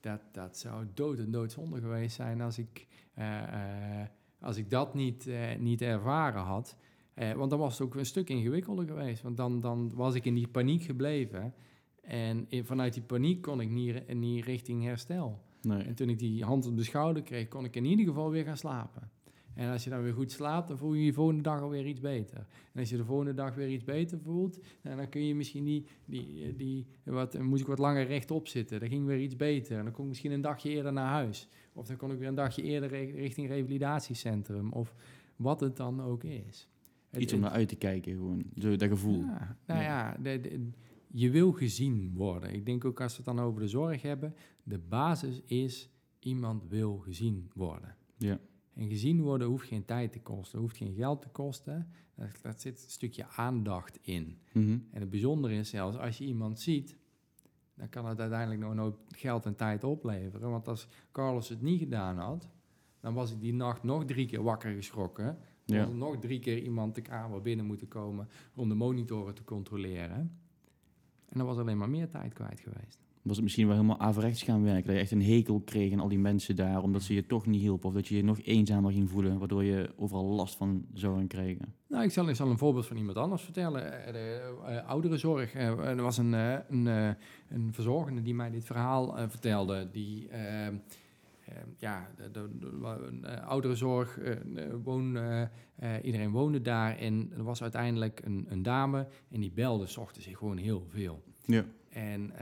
[SPEAKER 2] Dat, dat zou dood en doodzonde geweest zijn als ik, als ik dat niet, niet ervaren had. Eh, want dan was het ook een stuk ingewikkelder geweest. Want dan, dan was ik in die paniek gebleven. En vanuit die paniek kon ik niet, niet richting herstel. Nee. En toen ik die hand op de schouder kreeg, kon ik in ieder geval weer gaan slapen. En als je dan weer goed slaapt, dan voel je je volgende dag alweer iets beter. En als je de volgende dag weer iets beter voelt, dan kun je misschien die, die, die wat, moest ik wat langer rechtop zitten. Dan ging weer iets beter. En dan kon ik misschien een dagje eerder naar huis. Of dan kon ik weer een dagje eerder richting revalidatiecentrum. Of wat het dan ook is.
[SPEAKER 1] Iets om naar uit te kijken, gewoon. Zo, dat gevoel.
[SPEAKER 2] Ja, nou ja, je wil gezien worden. Ik denk ook als we het dan over de zorg hebben, de basis is iemand wil gezien worden. Ja. En gezien worden hoeft geen tijd te kosten, hoeft geen geld te kosten. Dat, zit een stukje aandacht in. Mhm. En het bijzondere is zelfs, als je iemand ziet, dan kan het uiteindelijk nog nooit geld en tijd opleveren. Want als Carlos het niet gedaan had, dan was ik die nacht nog drie keer wakker geschrokken. Ja. er nog drie keer iemand de kamer binnen moeten komen om de monitoren te controleren. En dan was alleen maar meer tijd kwijt geweest.
[SPEAKER 1] Was het misschien wel helemaal averechts gaan werken? Dat je echt een hekel kreeg aan al die mensen daar, omdat ze je toch niet hielpen? Of dat je je nog eenzamer ging voelen, waardoor je overal last van zou gaan krijgen?
[SPEAKER 2] Nou, ik zal, ik zal een voorbeeld van iemand anders vertellen. Eh, de uh, ouderenzorg. Uh, er was een, een, een verzorgende die mij dit verhaal vertelde. Die ja, de, de, de eh, ouderenzorg, uh, woon, iedereen woonde daar. En er was uiteindelijk een, een dame en die belde, zochten zich gewoon heel veel. Ja. En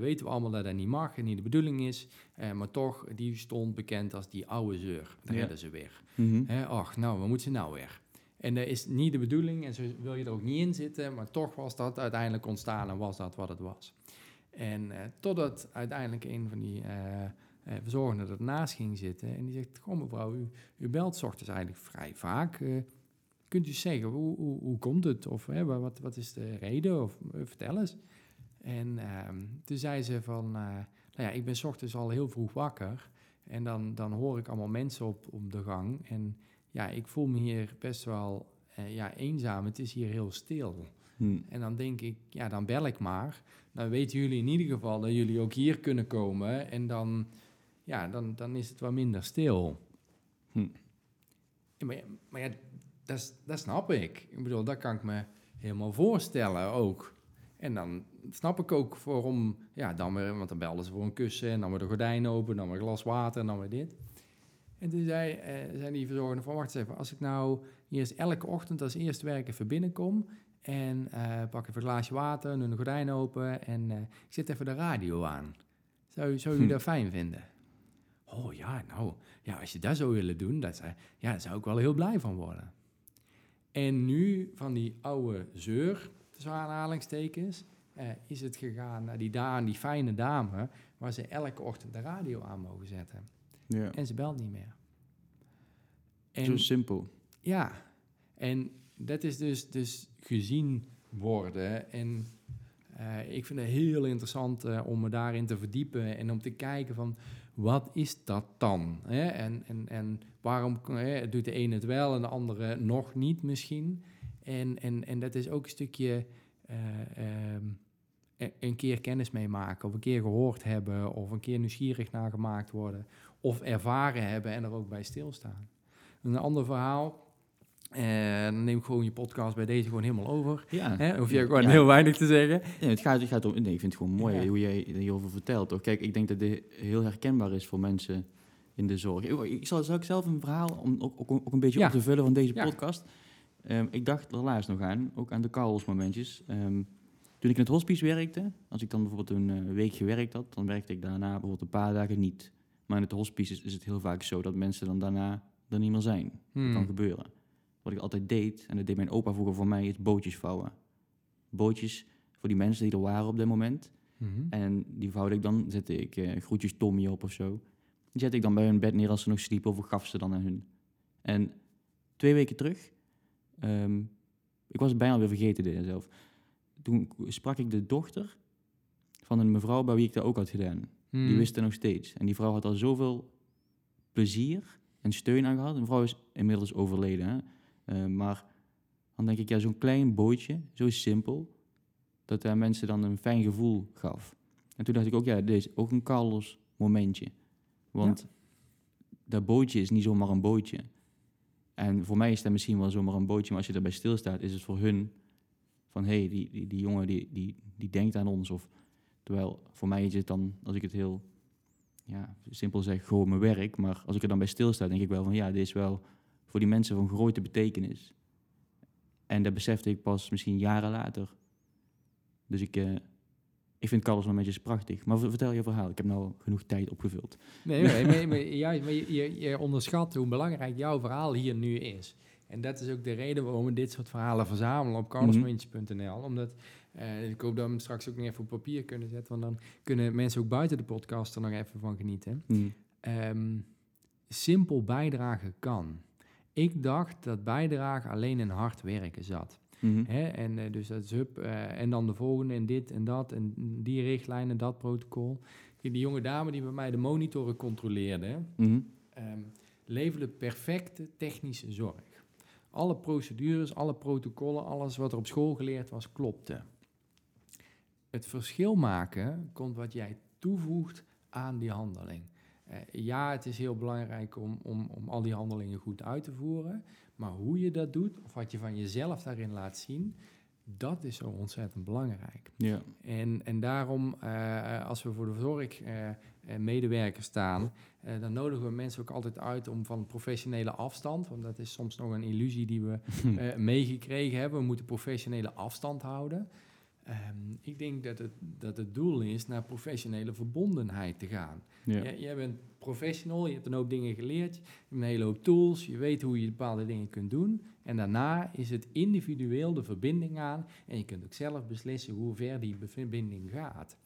[SPEAKER 2] weten we allemaal dat dat niet mag en niet de bedoeling is. maar toch, die stond bekend als die oude zeur. Daar ja. ze weer. Mm ach, nou, wat moet ze nou weer? En dat is niet de bedoeling en zo wil je er ook niet in zitten. Maar toch was dat uiteindelijk ontstaan en was dat wat het was. En totdat uiteindelijk een van die uh, verzorgende ernaast ging zitten. En die zegt, goh mevrouw, u, u belt ochtends eigenlijk vrij vaak. Uh, kunt u zeggen, hoe, hoe, hoe komt het? Of hè, wat, wat is de reden? Of uh, vertel eens. En ehm, toen zei ze van, nou ja, ik ben ochtends al heel vroeg wakker. En dan, dan hoor ik allemaal mensen op, op de gang. En ja, ik voel me hier best wel ja, eenzaam. Het is hier heel stil. Hmm. En dan denk ik, ja, dan bel ik maar. Dan weten jullie in ieder geval dat jullie ook hier kunnen komen. En dan ja, dan, dan is het wat minder stil. Hm. maar, maar ja, dat, dat snap ik. Ik bedoel, dat kan ik me helemaal voorstellen ook. En dan snap ik ook waarom, ja, dan weer, want dan belden ze voor een kussen en dan weer de gordijn open, dan weer een glas water en dan weer dit. En toen zei, eh, zei die verzorgende van, wacht eens even, als ik nou eerst elke ochtend als eerste werk even binnenkom en uh, pak even een glaasje water, doe de gordijn open en uh, ik zet even de radio aan. Zou, zou u hm. dat fijn vinden? Oh ja, nou, ja, als je dat zou willen doen, dat, ja, daar zou ik wel heel blij van worden. En nu van die oude zeur, tussen aanhalingstekens, eh, is het gegaan naar die, dame, die fijne dame, waar ze elke ochtend de radio aan mogen zetten. Ja. En ze belt niet meer.
[SPEAKER 1] En, Zo simpel.
[SPEAKER 2] Ja, en dat is dus, dus gezien worden. En uh, ik vind het heel interessant uh, om me daarin te verdiepen en om te kijken van wat is dat dan? Hè? En, en, en waarom hè, doet de ene het wel en de andere nog niet misschien? En, en, en dat is ook een stukje uh, een keer kennis meemaken, of een keer gehoord hebben, of een keer nieuwsgierig naar worden, of ervaren hebben en er ook bij stilstaan. Een ander verhaal en dan neem ik gewoon je podcast bij deze gewoon helemaal over. Ja. Hè? Hoef je gewoon heel weinig te zeggen.
[SPEAKER 1] Ja, het, gaat, het gaat om... Nee, ik vind het gewoon mooi hoe jij hierover vertelt. Toch? Kijk, ik denk dat dit heel herkenbaar is voor mensen in de zorg. Ik zal, zal ik zelf een verhaal, om ook, ook, ook een beetje op te vullen van deze podcast. Um, ik dacht er laatst nog aan, ook aan de Carlos momentjes. Um, toen ik in het hospice werkte, als ik dan bijvoorbeeld een uh, week gewerkt had, dan werkte ik daarna bijvoorbeeld een paar dagen niet. Maar in het hospice is, is het heel vaak zo dat mensen dan daarna er niet meer zijn. Dat kan hmm. gebeuren. Wat ik altijd deed, en dat deed mijn opa vroeger voor mij, is bootjes vouwen. Bootjes voor die mensen die er waren op dat moment.
[SPEAKER 2] Mhm.
[SPEAKER 1] En die vouwde ik dan, zette ik eh, groetjes Tommy op of zo. Die zette ik dan bij hun bed neer als ze nog sliepen of ik gaf ze dan aan hun. En twee weken terug, ehm, ik was het bijna weer vergeten dit zelf. Toen sprak ik de dochter van een mevrouw bij wie ik dat ook had gedaan. Die
[SPEAKER 2] Mhm.
[SPEAKER 1] wist het nog steeds. En die vrouw had al zoveel plezier en steun aan gehad. Een vrouw is inmiddels overleden. Hè? Eh, maar dan denk ik, ja, zo'n klein bootje, zo simpel, dat hij mensen dan een fijn gevoel gaf. En toen dacht ik ook, ja, dit is ook een Carlos momentje. Want dat bootje is niet zomaar een bootje. En voor mij is dat misschien wel zomaar een bootje, maar als je erbij stilstaat, is het voor hun van, hé, hey, die, die, die jongen die, die, die denkt aan ons. Of, terwijl voor mij is het dan, als ik het heel ja, simpel zeg, gewoon mijn werk. Maar als ik er dan bij stilsta, denk ik wel van, ja, dit is wel voor die mensen van grote betekenis. En dat besefte ik pas misschien jaren later. Dus ik, eh, ik vind Carlos momentjes prachtig. Maar ver- vertel je verhaal, ik heb nou genoeg tijd opgevuld.
[SPEAKER 2] Nee, nee, maar, maar, juist, maar je, je, onderschat hoe belangrijk jouw verhaal hier nu is. En dat is ook de reden waarom we dit soort verhalen verzamelen op carlosmuntje.nl. Omdat, eh, ik hoop dat we hem straks ook nog even op papier kunnen zetten, want dan kunnen mensen ook buiten de podcast er nog even van genieten.
[SPEAKER 1] Mm.
[SPEAKER 2] Ehm, simpel bijdragen kan. Ik dacht dat bijdragen alleen in hard werken zat.
[SPEAKER 1] Mhm.
[SPEAKER 2] Hè? En eh, dus dat is hup, eh, en dan de volgende en dit en dat en die richtlijn en dat protocol. Kijk, Die jonge dame die bij mij de monitoren controleerde, ehm, leverde perfecte technische zorg. Alle procedures, alle protocollen, alles wat er op school geleerd was, klopte. Het verschil maken komt wat jij toevoegt aan die handeling. Eh, ja, het is heel belangrijk om, om, om al die handelingen goed uit te voeren. Maar hoe je dat doet, of wat je van jezelf daarin laat zien, dat is zo ontzettend belangrijk.
[SPEAKER 1] Ja.
[SPEAKER 2] En, en daarom, eh, als we voor de zorg eh, medewerkers staan, dan nodigen we mensen ook altijd uit om van professionele afstand, want dat is soms nog een illusie die we meegekregen hebben. We moeten professionele afstand houden. Ehm, ik denk dat het, dat het doel is naar professionele verbondenheid te gaan.
[SPEAKER 1] ja.
[SPEAKER 2] Jij, jij bent professional, je hebt een hoop dingen geleerd, je hebt een hele hoop tools, je weet hoe je bepaalde dingen kunt doen. En daarna is het individueel de verbinding aan en je kunt ook zelf beslissen hoe ver die verbinding gaat.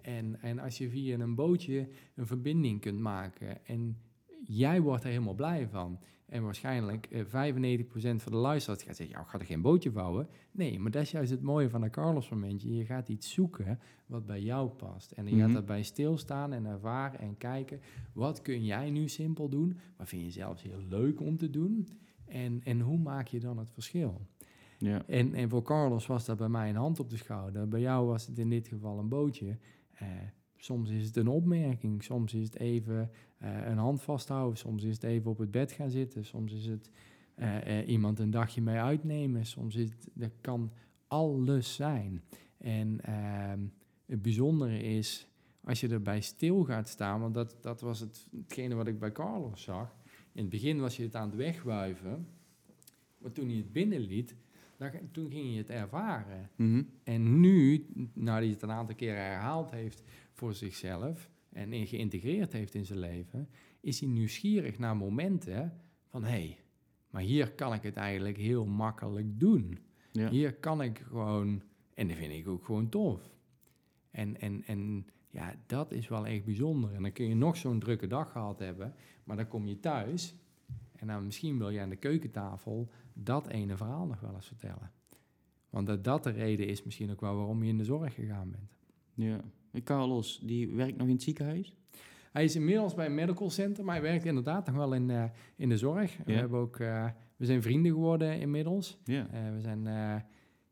[SPEAKER 2] En, en als je via een bootje een verbinding kunt maken en jij wordt er helemaal blij van. En waarschijnlijk eh, 95% van de luisteraars gaat zeggen, ja, ik ga er geen bootje vouwen. Nee, maar dat is juist het mooie van een Carlos momentje. Je gaat iets zoeken wat bij jou past. En je
[SPEAKER 1] Mhm.
[SPEAKER 2] gaat daarbij stilstaan en ervaren en kijken, wat kun jij nu simpel doen? Wat vind je zelfs heel leuk om te doen? En, en hoe maak je dan het verschil?
[SPEAKER 1] ja.
[SPEAKER 2] En, en voor Carlos was dat bij mij een hand op de schouder. Bij jou was het in dit geval een bootje. Eh, soms is het een opmerking, soms is het even eh, een hand vasthouden, soms is het even op het bed gaan zitten, soms is het eh, eh, iemand een dagje mee uitnemen, soms is het, dat kan alles zijn. En ehm, het bijzondere is, als je erbij stil gaat staan, want dat, dat was het, hetgene wat ik bij Carlos zag. In het begin was je het aan het wegwuiven, maar toen hij het binnenliet, dan, toen ging je het ervaren.
[SPEAKER 1] Mhm.
[SPEAKER 2] En nu, nadat hij het een aantal keren herhaald heeft voor zichzelf en in- geïntegreerd heeft in zijn leven, is hij nieuwsgierig naar momenten van hé, hey, maar hier kan ik het eigenlijk heel makkelijk doen.
[SPEAKER 1] ja.
[SPEAKER 2] Hier kan ik gewoon, en dat vind ik ook gewoon tof. En, en, en ja, dat is wel echt bijzonder. En dan kun je nog zo'n drukke dag gehad hebben, maar dan kom je thuis en dan misschien wil je aan de keukentafel dat ene verhaal nog wel eens vertellen. Want dat dat de reden is misschien ook wel waarom je in de zorg gegaan bent.
[SPEAKER 1] ja. Carlos, die werkt nog in het ziekenhuis?
[SPEAKER 2] Hij is inmiddels bij een medical center, maar hij werkt inderdaad nog wel in, eh, in de zorg. We, hebben ook, eh, we zijn vrienden geworden inmiddels.
[SPEAKER 1] Ja.
[SPEAKER 2] Eh, we zijn,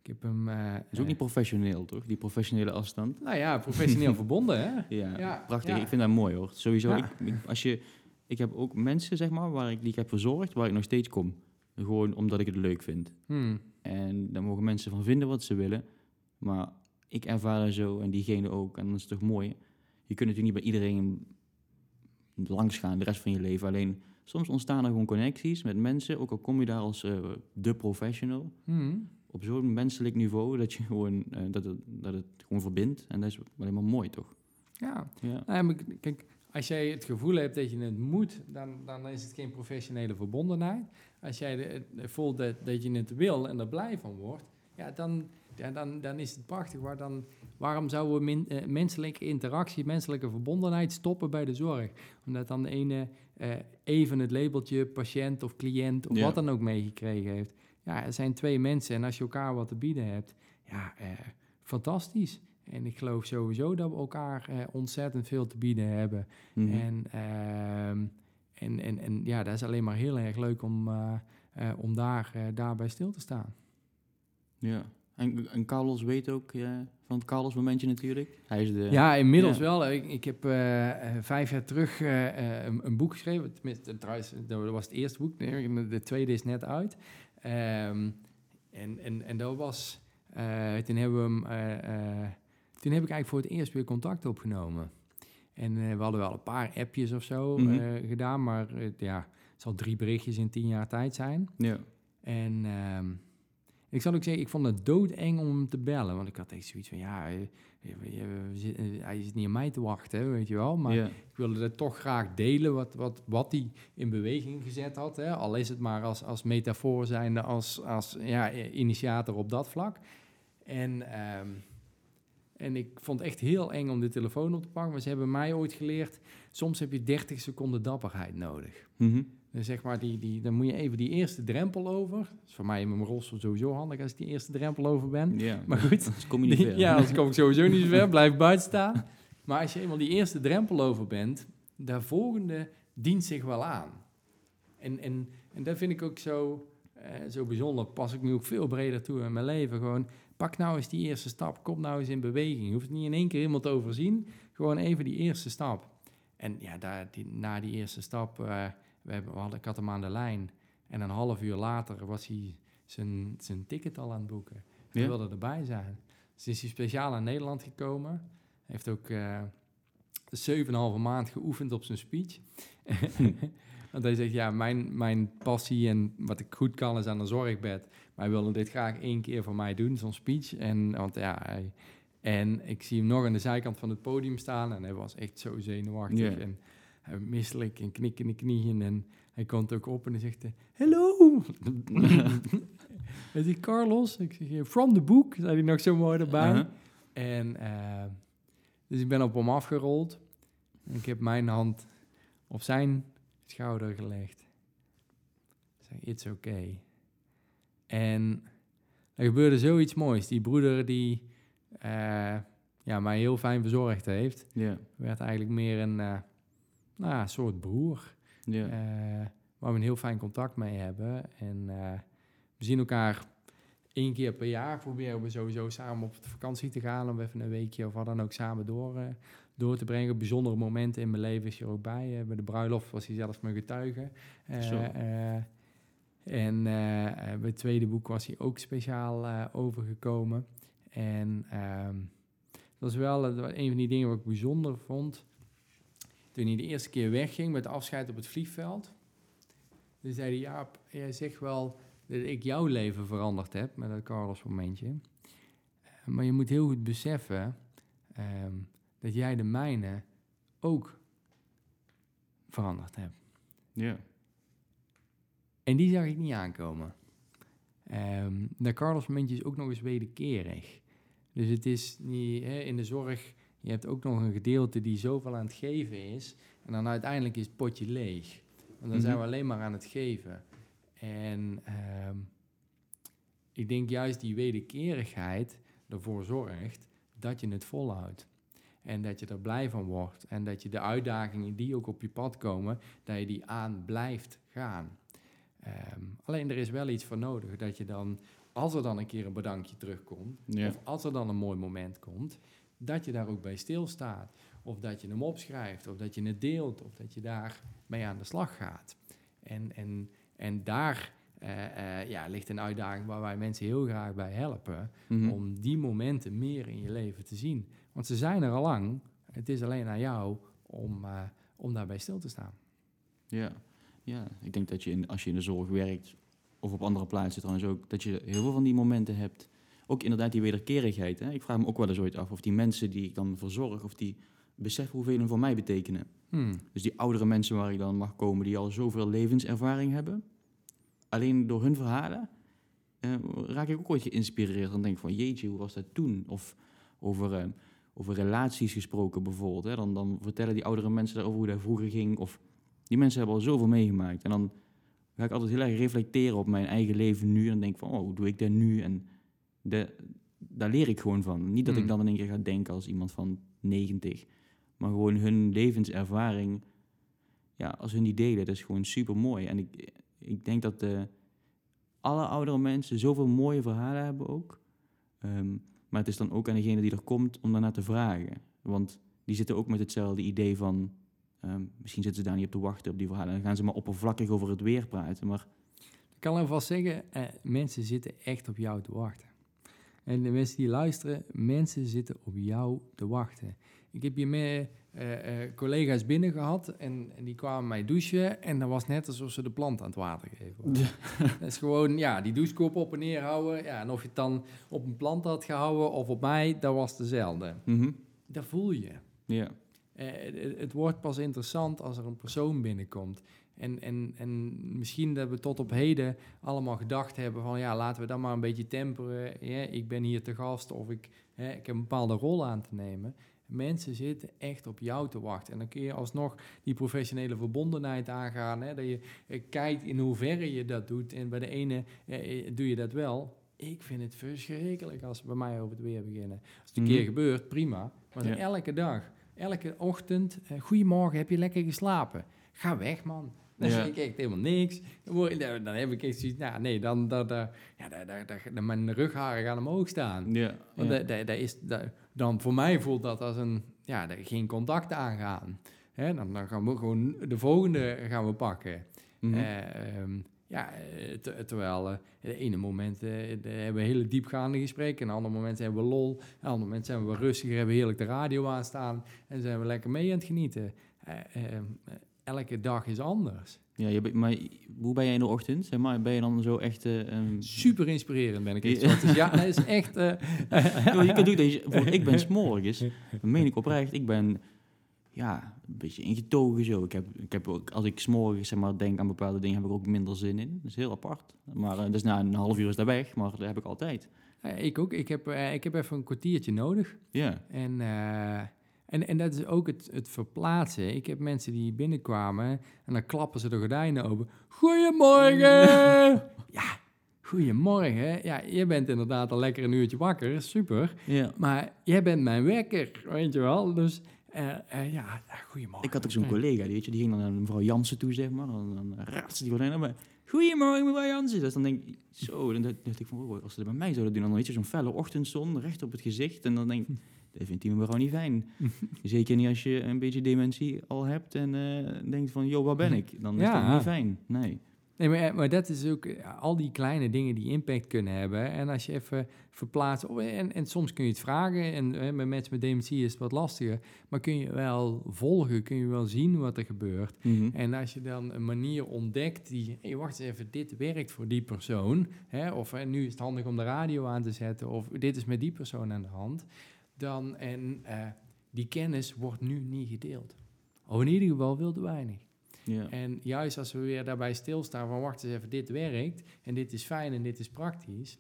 [SPEAKER 2] ik heb hem...
[SPEAKER 1] is ook niet professioneel, toch? Die professionele afstand.
[SPEAKER 2] Nou ja, professioneel verbonden, hè?
[SPEAKER 1] Ja,
[SPEAKER 2] Ja,
[SPEAKER 1] prachtig.
[SPEAKER 2] ja.
[SPEAKER 1] Ik vind dat mooi, hoor. Sowieso,
[SPEAKER 2] Ja.
[SPEAKER 1] ik- als je, ik heb ook mensen, zeg maar, waar ik, die ik heb verzorgd, waar ik nog steeds kom. Gewoon omdat ik het leuk vind.
[SPEAKER 2] Hmm.
[SPEAKER 1] En daar mogen mensen van vinden wat ze willen. Maar ik ervaar dat zo en diegene ook. En dat is toch mooi. Je kunt natuurlijk niet bij iedereen langs gaan de rest van je leven. Alleen soms ontstaan er gewoon connecties met mensen. Ook al kom je daar als eh, de professional.
[SPEAKER 2] Hmm.
[SPEAKER 1] Op zo'n menselijk niveau dat, je gewoon, eh, dat, het, dat het gewoon verbindt. En dat is alleen maar mooi, toch?
[SPEAKER 2] Ja,
[SPEAKER 1] Ja.
[SPEAKER 2] Nou maar kijk, als jij het gevoel hebt dat je het moet, dan, dan is het geen professionele verbondenheid. Als jij de, voelt dat, dat je het wil en er blij van wordt, ja, dan, ja, dan, dan is het prachtig. Waar dan, waarom zouden we min, uh, menselijke interactie, menselijke verbondenheid stoppen bij de zorg? Omdat dan de ene uh, even het labeltje patiënt of cliënt of
[SPEAKER 1] Ja.
[SPEAKER 2] wat dan ook meegekregen heeft. Ja, er zijn twee mensen en als je elkaar wat te bieden hebt, ja, eh, fantastisch. En ik geloof sowieso dat we elkaar eh, ontzettend veel te bieden hebben.
[SPEAKER 1] Mhm.
[SPEAKER 2] En, ehm, en, en, en ja, dat is alleen maar heel erg leuk om, eh, eh, om daar, eh, daarbij stil te staan.
[SPEAKER 1] Ja. En, en Carlos weet ook eh, van het Carlos momentje natuurlijk. Hij is de...
[SPEAKER 2] Ja, inmiddels
[SPEAKER 1] ja.
[SPEAKER 2] wel. Ik, ik heb eh, eh, vijf jaar terug een, een boek geschreven. Tenminste, trouwens, dat was het eerste boek. De tweede is net uit. Ehm, en, en, en dat was... toen hebben we hem... toen heb ik eigenlijk voor het eerst weer contact opgenomen. En we hadden wel een paar appjes of zo
[SPEAKER 1] Mhm.
[SPEAKER 2] gedaan. Maar ja, het zal drie berichtjes in tien jaar tijd zijn.
[SPEAKER 1] Ja.
[SPEAKER 2] En ehm, ik zal ook zeggen, ik vond het doodeng om hem te bellen. Want ik had echt zoiets van, ja, eh, eh, zit- eh, hij is niet aan mij te wachten, weet je wel. Maar ik wilde het toch graag delen, wat, wat, wat hij in beweging gezet had. Hè. Al is het maar als, als metafoor zijnde, als, als ja, initiator op dat vlak. En, ehm, en ik vond het echt heel eng om de telefoon op te pakken. Maar ze hebben mij ooit geleerd, soms heb je 30 seconden dapperheid nodig. Dus zeg maar, die, die, dan moet je even die eerste drempel over. Dat is voor mij in mijn rolstoel sowieso handig als ik die eerste drempel over ben.
[SPEAKER 1] Ja.
[SPEAKER 2] Maar goed,
[SPEAKER 1] Anders kom je niet
[SPEAKER 2] die-
[SPEAKER 1] ver.
[SPEAKER 2] ja, anders kom ik sowieso niet ver, blijf buiten staan. Maar als je eenmaal die eerste drempel over bent, de volgende dient zich wel aan. En, en, en dat vind ik ook zo, eh, zo bijzonder. Pas ik nu ook veel breder toe in mijn leven. Gewoon, pak nou eens die eerste stap. Kom nou eens in beweging. Je hoeft het niet in één keer helemaal te overzien. Gewoon even die eerste stap. En ja, daar, die, na die eerste stap, eh, we hebben, we hadden, ik had hem aan de lijn. En een half uur later was hij zijn, zijn ticket al aan het boeken. Hij
[SPEAKER 1] Ja?
[SPEAKER 2] wilde erbij zijn. Dus is hij speciaal naar Nederland gekomen. Hij heeft ook eh 7,5 maand geoefend op zijn speech. Want hij zegt, ja, mijn, mijn passie en wat ik goed kan is aan een zorgbed. Maar hij wilde dit graag één keer voor mij doen, zo'n speech. En, want, ja, hij, en ik zie hem nog aan de zijkant van het podium staan. En hij was echt zo zenuwachtig. En misselijk en knikkende knieën. En hij komt ook op en hij zegt, hello. hij zegt, Carlos. Ik zeg, from the book, zei hij nog zo mooi erbij.
[SPEAKER 1] Uh-huh.
[SPEAKER 2] En eh, dus ik ben op hem afgerold. En ik heb mijn hand op zijn schouder gelegd. Ik zeg, it's okay. En er gebeurde zoiets moois. Die broeder die eh, ja, mij heel fijn verzorgd heeft, werd eigenlijk meer een eh, nou, ja, soort broer.
[SPEAKER 1] Ja.
[SPEAKER 2] Eh, waar we een heel fijn contact mee hebben. En eh, we zien elkaar één keer per jaar. Proberen we sowieso samen op vakantie te gaan. Om even een weekje of wat dan ook samen door, eh, door te brengen. Bijzondere momenten in mijn leven is hij er ook bij. Bij de bruiloft was hij zelfs mijn getuige. En bij het tweede boek was hij ook speciaal overgekomen. En ehm, dat was wel een van die dingen wat ik bijzonder vond. Toen hij de eerste keer wegging met afscheid op het vliegveld. Toen zei hij, Jaap, jij zegt wel dat ik jouw leven veranderd heb met dat Carlos momentje. Eh, Maar je moet heel goed beseffen ehm, dat jij de mijne ook veranderd hebt.
[SPEAKER 1] Ja.
[SPEAKER 2] En die zag ik niet aankomen. Ehm dat Carlos momentje is ook nog eens wederkerig. Dus het is niet hè, in de zorg. Je hebt ook nog een gedeelte die zoveel aan het geven is. En dan uiteindelijk is het potje leeg. Want dan zijn we
[SPEAKER 1] Mhm.
[SPEAKER 2] alleen maar aan het geven. En ehm, ik denk juist die wederkerigheid ervoor zorgt dat je het volhoudt. En dat je er blij van wordt. En dat je de uitdagingen die ook op je pad komen, dat je die aan blijft gaan. Ehm, alleen er is wel iets voor nodig. Dat je dan, als er dan een keer een bedankje terugkomt,
[SPEAKER 1] Ja.
[SPEAKER 2] of als er dan een mooi moment komt, dat je daar ook bij stilstaat. Of dat je hem opschrijft, of dat je het deelt, of dat je daar mee aan de slag gaat. En, en, en daar eh, eh, ja, ligt een uitdaging waar wij mensen heel graag bij helpen.
[SPEAKER 1] Mhm.
[SPEAKER 2] Om die momenten meer in je leven te zien. Want ze zijn er al lang. Het is alleen aan jou om, eh, om daarbij stil te staan.
[SPEAKER 1] Ja. ja, ik denk dat je in, als je in de zorg werkt, of op andere plaatsen trouwens ook, dat je heel veel van die momenten hebt. Ook inderdaad die wederkerigheid. Hè? Ik vraag me ook wel eens ooit af of die mensen die ik dan verzorg, of die beseffen hoeveel hun voor mij betekenen.
[SPEAKER 2] Hmm.
[SPEAKER 1] Dus die oudere mensen waar ik dan mag komen, die al zoveel levenservaring hebben. Alleen door hun verhalen eh, raak ik ook ooit geïnspireerd. Dan denk ik van, jeetje, hoe was dat toen? Of over, eh, over relaties gesproken bijvoorbeeld. Hè? Dan, dan vertellen die oudere mensen daarover hoe dat vroeger ging. Of die mensen hebben al zoveel meegemaakt. En dan ga ik altijd heel erg reflecteren op mijn eigen leven nu. En denk van, oh, hoe doe ik dat nu? En de, daar leer ik gewoon van. Niet dat ik
[SPEAKER 2] Hmm.
[SPEAKER 1] dan in één keer ga denken als iemand van 90. Maar gewoon hun levenservaring, ja, als hun die delen, dat is gewoon super mooi. En ik, ik denk dat eh, alle oudere mensen zoveel mooie verhalen hebben ook. Ehm, maar het is dan ook aan degene die er komt om daarna te vragen. Want die zitten ook met hetzelfde idee van, ehm, misschien zitten ze daar niet op te wachten op die verhalen. Dan gaan ze maar oppervlakkig over het weer praten. Maar
[SPEAKER 2] Ik kan alvast zeggen, eh, mensen zitten echt op jou te wachten. En de mensen die luisteren, mensen zitten op jou te wachten. Ik heb hier meer eh, eh, collega's binnen gehad en, en die kwamen mij douchen en dat was net alsof ze de plant aan het water geven. dat is gewoon, ja, die douchekop op en neer houden. Ja, en of je het dan op een plant had gehouden of op mij, dat was dezelfde.
[SPEAKER 1] mhm,
[SPEAKER 2] Dat voel je.
[SPEAKER 1] ja,
[SPEAKER 2] Eh, het, het wordt pas interessant als er een persoon binnenkomt. En, en, en misschien dat we tot op heden allemaal gedacht hebben van ja, laten we dat maar een beetje temperen. Ja, ik ben hier te gast of ik, hè, ik heb een bepaalde rol aan te nemen. Mensen zitten echt op jou te wachten. En dan kun je alsnog die professionele verbondenheid aangaan. Hè, dat je eh, kijkt in hoeverre je dat doet. En bij de ene eh, doe je dat wel. Ik vind het verschrikkelijk als ze bij mij over het weer beginnen. Als het een
[SPEAKER 1] Mhm.
[SPEAKER 2] keer gebeurt, prima. Maar
[SPEAKER 1] Ja.
[SPEAKER 2] elke dag, elke ochtend, eh, goedemorgen, heb je lekker geslapen? Ga weg, man. Dan zeg ik echt helemaal niks. Dan, heb ik echt zoiets, nou nee, dan, dan, ja, mijn rugharen gaan omhoog staan.
[SPEAKER 1] ja,
[SPEAKER 2] Want
[SPEAKER 1] ja.
[SPEAKER 2] dat- dat- dat is, dat- dan voor mij voelt dat als een, ja, dat- geen contact aangaan. Hè, dan, dan gaan we gewoon de volgende gaan we pakken.
[SPEAKER 1] Mhm.
[SPEAKER 2] Eh, ehm, ja, eh, ter- terwijl de ene moment de- hebben we hele diepgaande gesprekken, en een ander moment hebben we lol, een ander moment zijn we rustiger, hebben we heerlijk de radio aanstaan en zijn we lekker mee aan het genieten. Eh, elke dag is anders.
[SPEAKER 1] Ja, je, maar hoe ben jij in de ochtend? Zeg maar, ben je dan zo echt... eh, ehm,
[SPEAKER 2] Super inspirerend ben ik.
[SPEAKER 1] Ja.
[SPEAKER 2] echt. Dus ja, dat is echt... eh,
[SPEAKER 1] Ja, je kunt ook dat je, voor, ik ben smorgens, dat meen ik oprecht, ik ben ja, een beetje ingetogen zo. Ik heb, ik heb ook, als ik smorgens zeg maar, denk aan bepaalde dingen, heb ik ook minder zin in. Dat is heel apart. Maar uh, dus na een half uur is dat weg, maar dat heb ik altijd.
[SPEAKER 2] eh, ik ook. Ik heb, eh, ik heb even een kwartiertje nodig.
[SPEAKER 1] Ja,
[SPEAKER 2] En, eh, en, en dat is ook het, het verplaatsen. Ik heb mensen die binnenkwamen en dan klappen ze de gordijnen open. Goedemorgen! Ja, goedemorgen. Ja, je bent inderdaad al lekker een uurtje wakker, super.
[SPEAKER 1] ja.
[SPEAKER 2] Maar jij bent mijn wekker, weet je wel. Dus eh, eh, ja, goedemorgen.
[SPEAKER 1] Ik had ook zo'n collega, die, weet je, die ging dan naar mevrouw Jansen toe, zeg maar. Dan, dan raast die gordijn naar Goedemorgen, mevrouw Jansen. Dus dan denk ik, zo, dan dacht ik van, oh, als ze dat bij mij zouden doen, dan weet je, zo'n felle ochtendzon, recht op het gezicht. En dan denk ik, dat vindt die mevrouw niet fijn. Zeker niet als je een beetje dementie al hebt en eh, denkt van, joh, waar ben ik? Dan is
[SPEAKER 2] Ja.
[SPEAKER 1] dat niet fijn. Nee.
[SPEAKER 2] Nee, maar, maar dat is ook eh, al die kleine dingen die impact kunnen hebben. En als je even verplaatst, oh, en, en soms kun je het vragen, en eh, met mensen met dementie is het wat lastiger, maar kun je wel volgen, kun je wel zien wat er gebeurt.
[SPEAKER 1] Mhm.
[SPEAKER 2] En als je dan een manier ontdekt die, hey, wacht eens even, dit werkt voor die persoon, hè, of eh, nu is het handig om de radio aan te zetten, of dit is met die persoon aan de hand, dan, en eh, die kennis wordt nu niet gedeeld. Of in ieder geval veel te weinig.
[SPEAKER 1] Ja.
[SPEAKER 2] En juist als we weer daarbij stilstaan van wacht eens even, dit werkt en dit is fijn en dit is praktisch.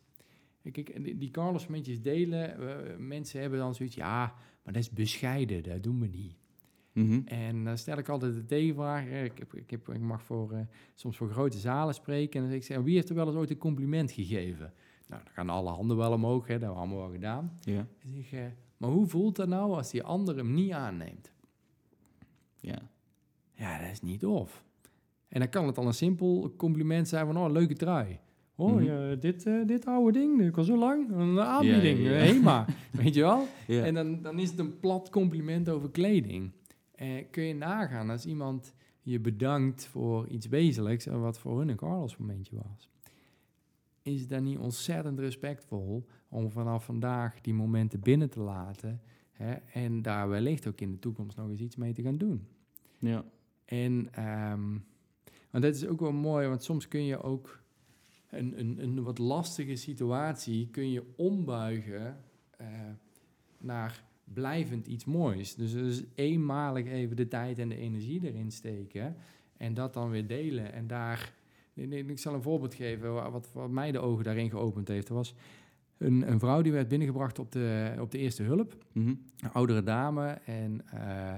[SPEAKER 2] Kijk, die- Carlos momentjes delen, eh, mensen hebben dan zoiets, ja, maar dat is bescheiden, dat doen we niet.
[SPEAKER 1] Mhm.
[SPEAKER 2] En dan stel ik altijd de tegenvraag, eh, ik, heb, ik, heb, ik mag voor, soms voor grote zalen spreken en dan zeg ik, wie heeft er wel eens ooit een compliment gegeven? Nou, dan gaan alle handen wel omhoog, hè, dat hebben we allemaal wel gedaan.
[SPEAKER 1] Ja.
[SPEAKER 2] Dan zeg ik, maar hoe voelt dat nou als die ander hem niet aanneemt?
[SPEAKER 1] Ja.
[SPEAKER 2] Ja, dat is niet tof. En dan kan het al een simpel compliment zijn van, oh, leuke trui. Oh,
[SPEAKER 1] Mhm.
[SPEAKER 2] ja, dit, eh, dit oude ding, dat was zo lang. Een aanbieding,
[SPEAKER 1] ja, ja.
[SPEAKER 2] eh, HEMA. Weet je wel? En dan, dan is het een plat compliment over kleding. Eh, kun je nagaan als iemand je bedankt voor iets wezenlijks... en wat voor hun een Carlos momentje was. Is dan niet ontzettend respectvol om vanaf vandaag die momenten binnen te laten... Hè, en daar wellicht ook in de toekomst nog eens iets mee te gaan doen?
[SPEAKER 1] ja.
[SPEAKER 2] En ehm, want dat is ook wel mooi, want soms kun je ook een, een, een wat lastige situatie kun je ombuigen eh, naar blijvend iets moois. Dus, dus eenmalig even de tijd en de energie erin steken en dat dan weer delen. En daar, ik zal een voorbeeld geven wat, wat mij de ogen daarin geopend heeft. Er was een, een vrouw die werd binnengebracht op de, op de eerste hulp,
[SPEAKER 1] Mhm.
[SPEAKER 2] een oudere dame en eh,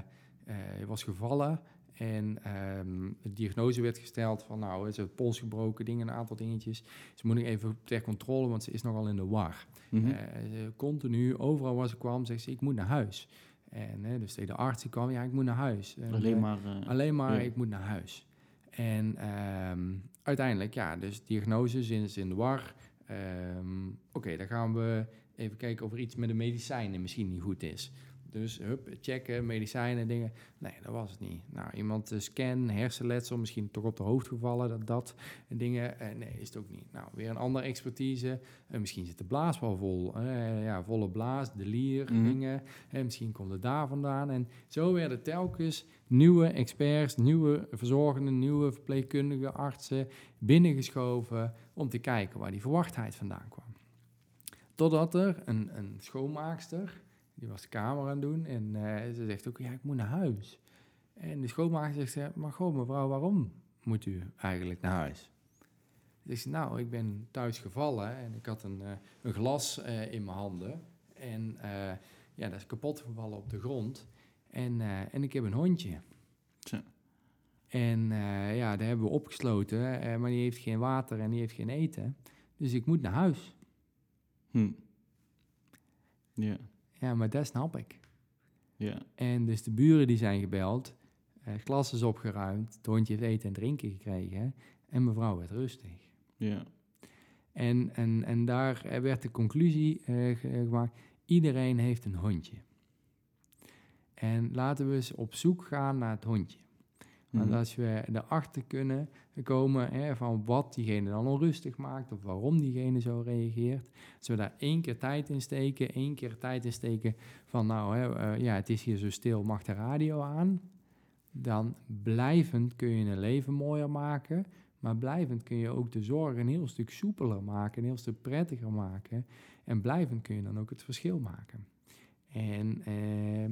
[SPEAKER 2] was gevallen. En ehm, de diagnose werd gesteld van, nou, ze heeft pols gebroken, dingen, een aantal dingetjes. Ze moet nog even ter controle, want ze is nogal in de war.
[SPEAKER 1] Mhm.
[SPEAKER 2] Eh, ze continu, overal waar ze kwam, zegt ze, ik moet naar huis. En dus tegen de arts die kwam, ja, ik moet naar huis. En,
[SPEAKER 1] Alleen maar...
[SPEAKER 2] alleen maar,
[SPEAKER 1] ja.
[SPEAKER 2] ik moet naar huis. En ehm, uiteindelijk, ja, dus diagnose, ze is in de war. Ehm, Oké, dan gaan we even kijken of er iets met de medicijnen misschien niet goed is. Dus hup, checken, medicijnen, dingen. Nee, dat was het niet. Nou, iemand eh, scan, hersenletsel, misschien toch op de hoofd gevallen, dat, dat en dingen. Eh, nee, is het ook niet. Nou, weer een andere expertise. Eh, misschien zit de blaas wel vol. Eh, ja, volle blaas, de lier,
[SPEAKER 1] Mhm.
[SPEAKER 2] dingen. En misschien komt het daar vandaan. En zo werden telkens nieuwe experts, nieuwe verzorgenden, nieuwe verpleegkundigen, artsen binnengeschoven om te kijken waar die verwachtheid vandaan kwam. Totdat er een, een schoonmaakster, die was de kamer aan het doen en eh, ze zegt ook, ja, ik moet naar huis. En de schoonmaakster zegt, maar goh mevrouw, waarom moet u eigenlijk naar huis? Dus nou, ik ben thuis gevallen en ik had een, eh, een glas eh, in mijn handen. En eh, ja, dat is kapot gevallen op de grond. En, eh, en ik heb een hondje.
[SPEAKER 1] Zo.
[SPEAKER 2] En eh, ja, daar hebben we opgesloten, eh, maar die heeft geen water en die heeft geen eten. Dus ik moet naar huis.
[SPEAKER 1] Hm. Ja,
[SPEAKER 2] Ja, maar dat snap ik.
[SPEAKER 1] ja.
[SPEAKER 2] En dus de buren die zijn gebeld, eh, het glas is opgeruimd, het hondje heeft eten en drinken gekregen en mevrouw werd rustig.
[SPEAKER 1] Ja,
[SPEAKER 2] En, en, en daar eh, werd de conclusie eh, ge- gemaakt, iedereen heeft een hondje. En laten we eens op zoek gaan naar het hondje.
[SPEAKER 1] Mhm.
[SPEAKER 2] als we erachter kunnen komen hè, van wat diegene dan onrustig maakt of waarom diegene zo reageert, als we daar één keer tijd in steken, één keer tijd in steken van nou, hè, eh, ja, het is hier zo stil, mag de radio aan, dan blijvend kun je een leven mooier maken, maar blijvend kun je ook de zorg een heel stuk soepeler maken, een heel stuk prettiger maken en blijvend kun je dan ook het verschil maken. En, eh,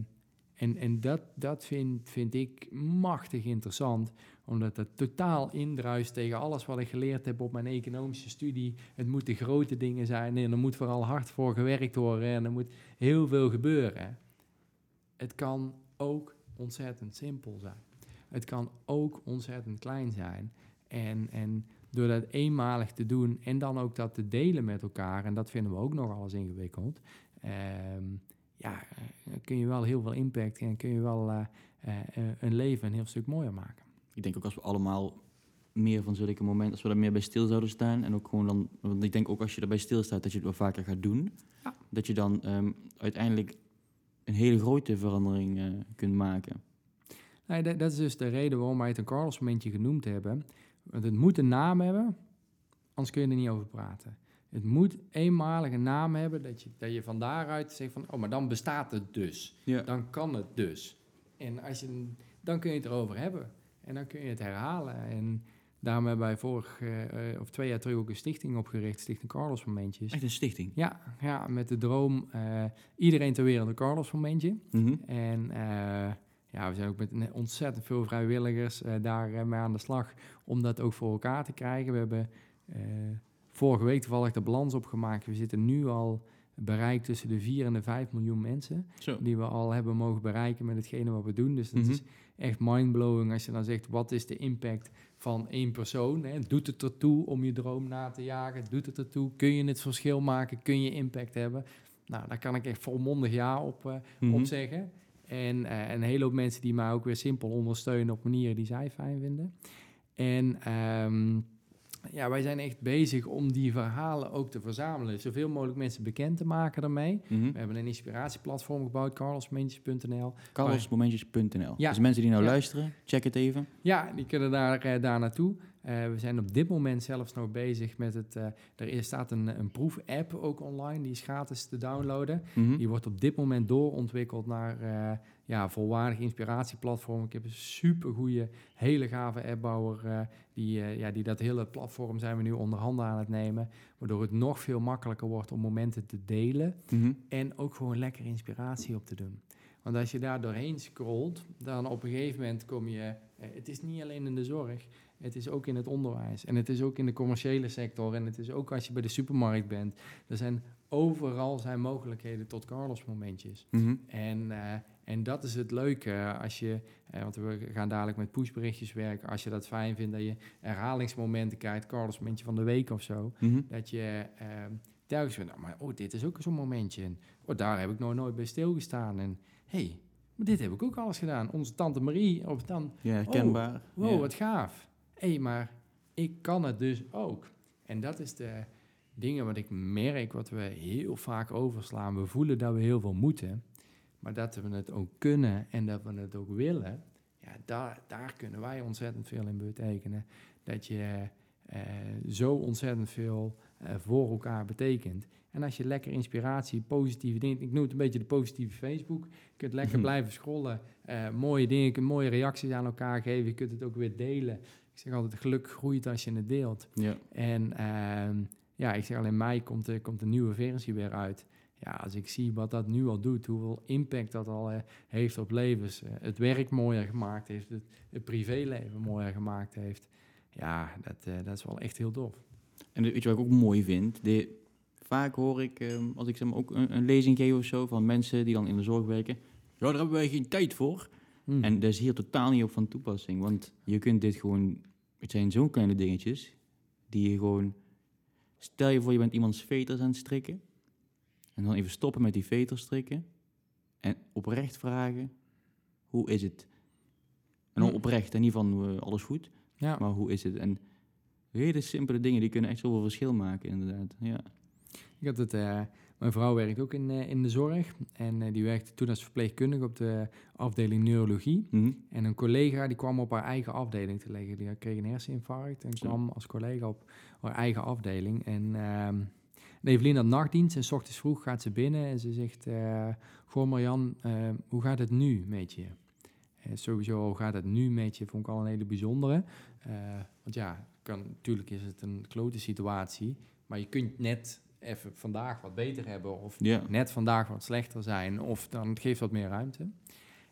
[SPEAKER 2] en, en dat, dat vind, vind ik machtig interessant, omdat dat totaal indruist tegen alles wat ik geleerd heb op mijn economische studie. Het moeten grote dingen zijn en er moet vooral hard voor gewerkt worden en er moet heel veel gebeuren. Het kan ook ontzettend simpel zijn. Het kan ook ontzettend klein zijn. En, en door dat eenmalig te doen en dan ook dat te delen met elkaar, en dat vinden we ook nog alles ingewikkeld, ehm, ja, eh, kun je wel heel veel impact en kun je wel eh, eh, eh, een leven een heel stuk mooier maken.
[SPEAKER 1] Ik denk ook als we allemaal meer van zulke momenten, als we er meer bij stil zouden staan. En ook gewoon dan, want ik denk ook als je erbij stilstaat, dat je het wel vaker gaat doen.
[SPEAKER 2] Ja.
[SPEAKER 1] Dat je dan ehm, uiteindelijk een hele grote verandering eh, kunt maken.
[SPEAKER 2] Nee, dat, dat is dus de reden waarom wij het een Carlos momentje genoemd hebben. Want het moet een naam hebben, anders kun je er niet over praten. Het moet eenmalig een naam hebben, dat je, dat je van daaruit zegt van, oh, maar dan bestaat het dus.
[SPEAKER 1] Ja.
[SPEAKER 2] Dan kan het dus. En als je, dan kun je het erover hebben. En dan kun je het herhalen. En daarom hebben wij vorig, eh, eh, of twee jaar terug ook een stichting opgericht, Stichting Carlos Momentjes.
[SPEAKER 1] Echt een stichting.
[SPEAKER 2] Ja, ja, met de droom, eh, iedereen ter wereld een Carlos Momentje.
[SPEAKER 1] Mhm.
[SPEAKER 2] En ja, we zijn ook met ontzettend veel vrijwilligers eh, daar eh, mee aan de slag om dat ook voor elkaar te krijgen. We hebben vorige week toevallig de balans opgemaakt. We zitten nu al bereikt tussen de 4 en de 5 miljoen mensen
[SPEAKER 1] Zo.
[SPEAKER 2] die we al hebben mogen bereiken met hetgene wat we doen. Dus dat
[SPEAKER 1] Mhm.
[SPEAKER 2] is echt mindblowing als je dan zegt, wat is de impact van één persoon? Hè? Doet het ertoe om je droom na te jagen? Doet het ertoe? Kun je het verschil maken? Kun je impact hebben? Nou, daar kan ik echt volmondig ja op,
[SPEAKER 1] Mhm.
[SPEAKER 2] op zeggen. En eh, een hele hoop mensen die mij ook weer simpel ondersteunen op manieren die zij fijn vinden. En ehm, ja, wij zijn echt bezig om die verhalen ook te verzamelen. Zoveel mogelijk mensen bekend te maken daarmee.
[SPEAKER 1] Mhm.
[SPEAKER 2] We hebben een inspiratieplatform gebouwd, carlosmomentjes.nl.
[SPEAKER 1] Carlosmomentjes.nl.
[SPEAKER 2] Ja.
[SPEAKER 1] Dus mensen die nou
[SPEAKER 2] Ja.
[SPEAKER 1] luisteren, check het even.
[SPEAKER 2] Ja, die kunnen daar, eh, daar naartoe. We zijn op dit moment zelfs nog bezig met het... er is, staat een, een proef-app ook online, die is gratis te downloaden.
[SPEAKER 1] Mhm.
[SPEAKER 2] Die wordt op dit moment doorontwikkeld naar ja, volwaardig inspiratieplatform. Ik heb een super goede, hele gave appbouwer. Uh, die, uh, ja, die dat hele platform zijn we nu onder handen aan het nemen. Waardoor het nog veel makkelijker wordt om momenten te delen.
[SPEAKER 1] Mhm.
[SPEAKER 2] En ook gewoon lekker inspiratie op te doen. Want als je daar doorheen scrolt, dan op een gegeven moment kom je. Uh, het is niet alleen in de zorg. Het is ook in het onderwijs. En het is ook in de commerciële sector. En het is ook als je bij de supermarkt bent. Er zijn overal zijn mogelijkheden tot Carlos momentjes.
[SPEAKER 1] Mhm.
[SPEAKER 2] En, uh, en dat is het leuke als je, uh, want we gaan dadelijk met pushberichtjes werken. Als je dat fijn vindt, dat je herhalingsmomenten krijgt, Carlos momentje van de week of zo.
[SPEAKER 1] Mhm.
[SPEAKER 2] Dat je telkens vindt, nou, maar oh, dit is ook zo'n momentje. En, oh, daar heb ik nog nooit bij stilgestaan. En hey, maar dit heb ik ook alles gedaan. Onze tante Marie, of dan,
[SPEAKER 1] Ja, herkenbaar.
[SPEAKER 2] Oh, wow, wat gaaf. Hé, hey, maar ik kan het dus ook. En dat is de dingen wat ik merk, wat we heel vaak overslaan. We voelen dat we heel veel moeten, maar dat we het ook kunnen en dat we het ook willen. Ja, daar, daar kunnen wij ontzettend veel in betekenen. Dat je uh, zo ontzettend veel uh, voor elkaar betekent. En als je lekker inspiratie, positieve dingen... Ik noem het een beetje de positieve Facebook. Je kunt lekker blijven scrollen. Uh, mooie dingen, mooie reacties aan elkaar geven. Je kunt het ook weer delen. Ik zeg altijd, geluk groeit als je het deelt.
[SPEAKER 1] Ja.
[SPEAKER 2] En uh, ja, ik zeg al, in mei komt, er, komt een nieuwe versie weer uit. Ja, als ik zie wat dat nu al doet, hoeveel impact dat al uh, heeft op levens, uh, het werk mooier gemaakt heeft, het, het privéleven mooier gemaakt heeft. Ja, dat, uh, dat is wel echt heel tof.
[SPEAKER 1] En weet je wat ik ook mooi vind? De, vaak hoor ik, um, als ik zeg maar, ook een, een, lezing geef of zo, van mensen die dan in de zorg werken. Ja, daar hebben wij geen tijd voor.
[SPEAKER 2] Hmm.
[SPEAKER 1] En dat is hier totaal niet op van toepassing. Want je kunt dit gewoon, het zijn zo'n kleine dingetjes, die je gewoon Stel je voor, je bent iemands veters aan het strikken. En dan even stoppen met die veters strikken. En oprecht vragen, hoe is het? En dan oprecht, en niet van uh, alles goed,
[SPEAKER 2] ja.
[SPEAKER 1] maar hoe is het? En hele simpele dingen, die kunnen echt zoveel verschil maken, inderdaad. Ja.
[SPEAKER 2] Ik had het, uh, mijn vrouw werkt ook in, uh, in de zorg. En uh, die werkte toen als verpleegkundige op de afdeling neurologie.
[SPEAKER 1] Mm -hmm.
[SPEAKER 2] En een collega die kwam op haar eigen afdeling te liggen. Die kreeg een herseninfarct en
[SPEAKER 1] Zo.
[SPEAKER 2] kwam als collega op haar eigen afdeling. En uh, Evelien had nachtdienst en s ochtends vroeg gaat ze binnen en ze zegt... Uh, Goh Marjan, uh, hoe gaat het nu met je? Uh, sowieso, hoe gaat het nu met je? Vond ik al een hele bijzondere. Want ja, kan, natuurlijk is het een klote situatie. Maar je kunt net even vandaag wat beter hebben... of
[SPEAKER 1] ja.
[SPEAKER 2] net vandaag wat slechter zijn. Of dan het geeft wat meer ruimte.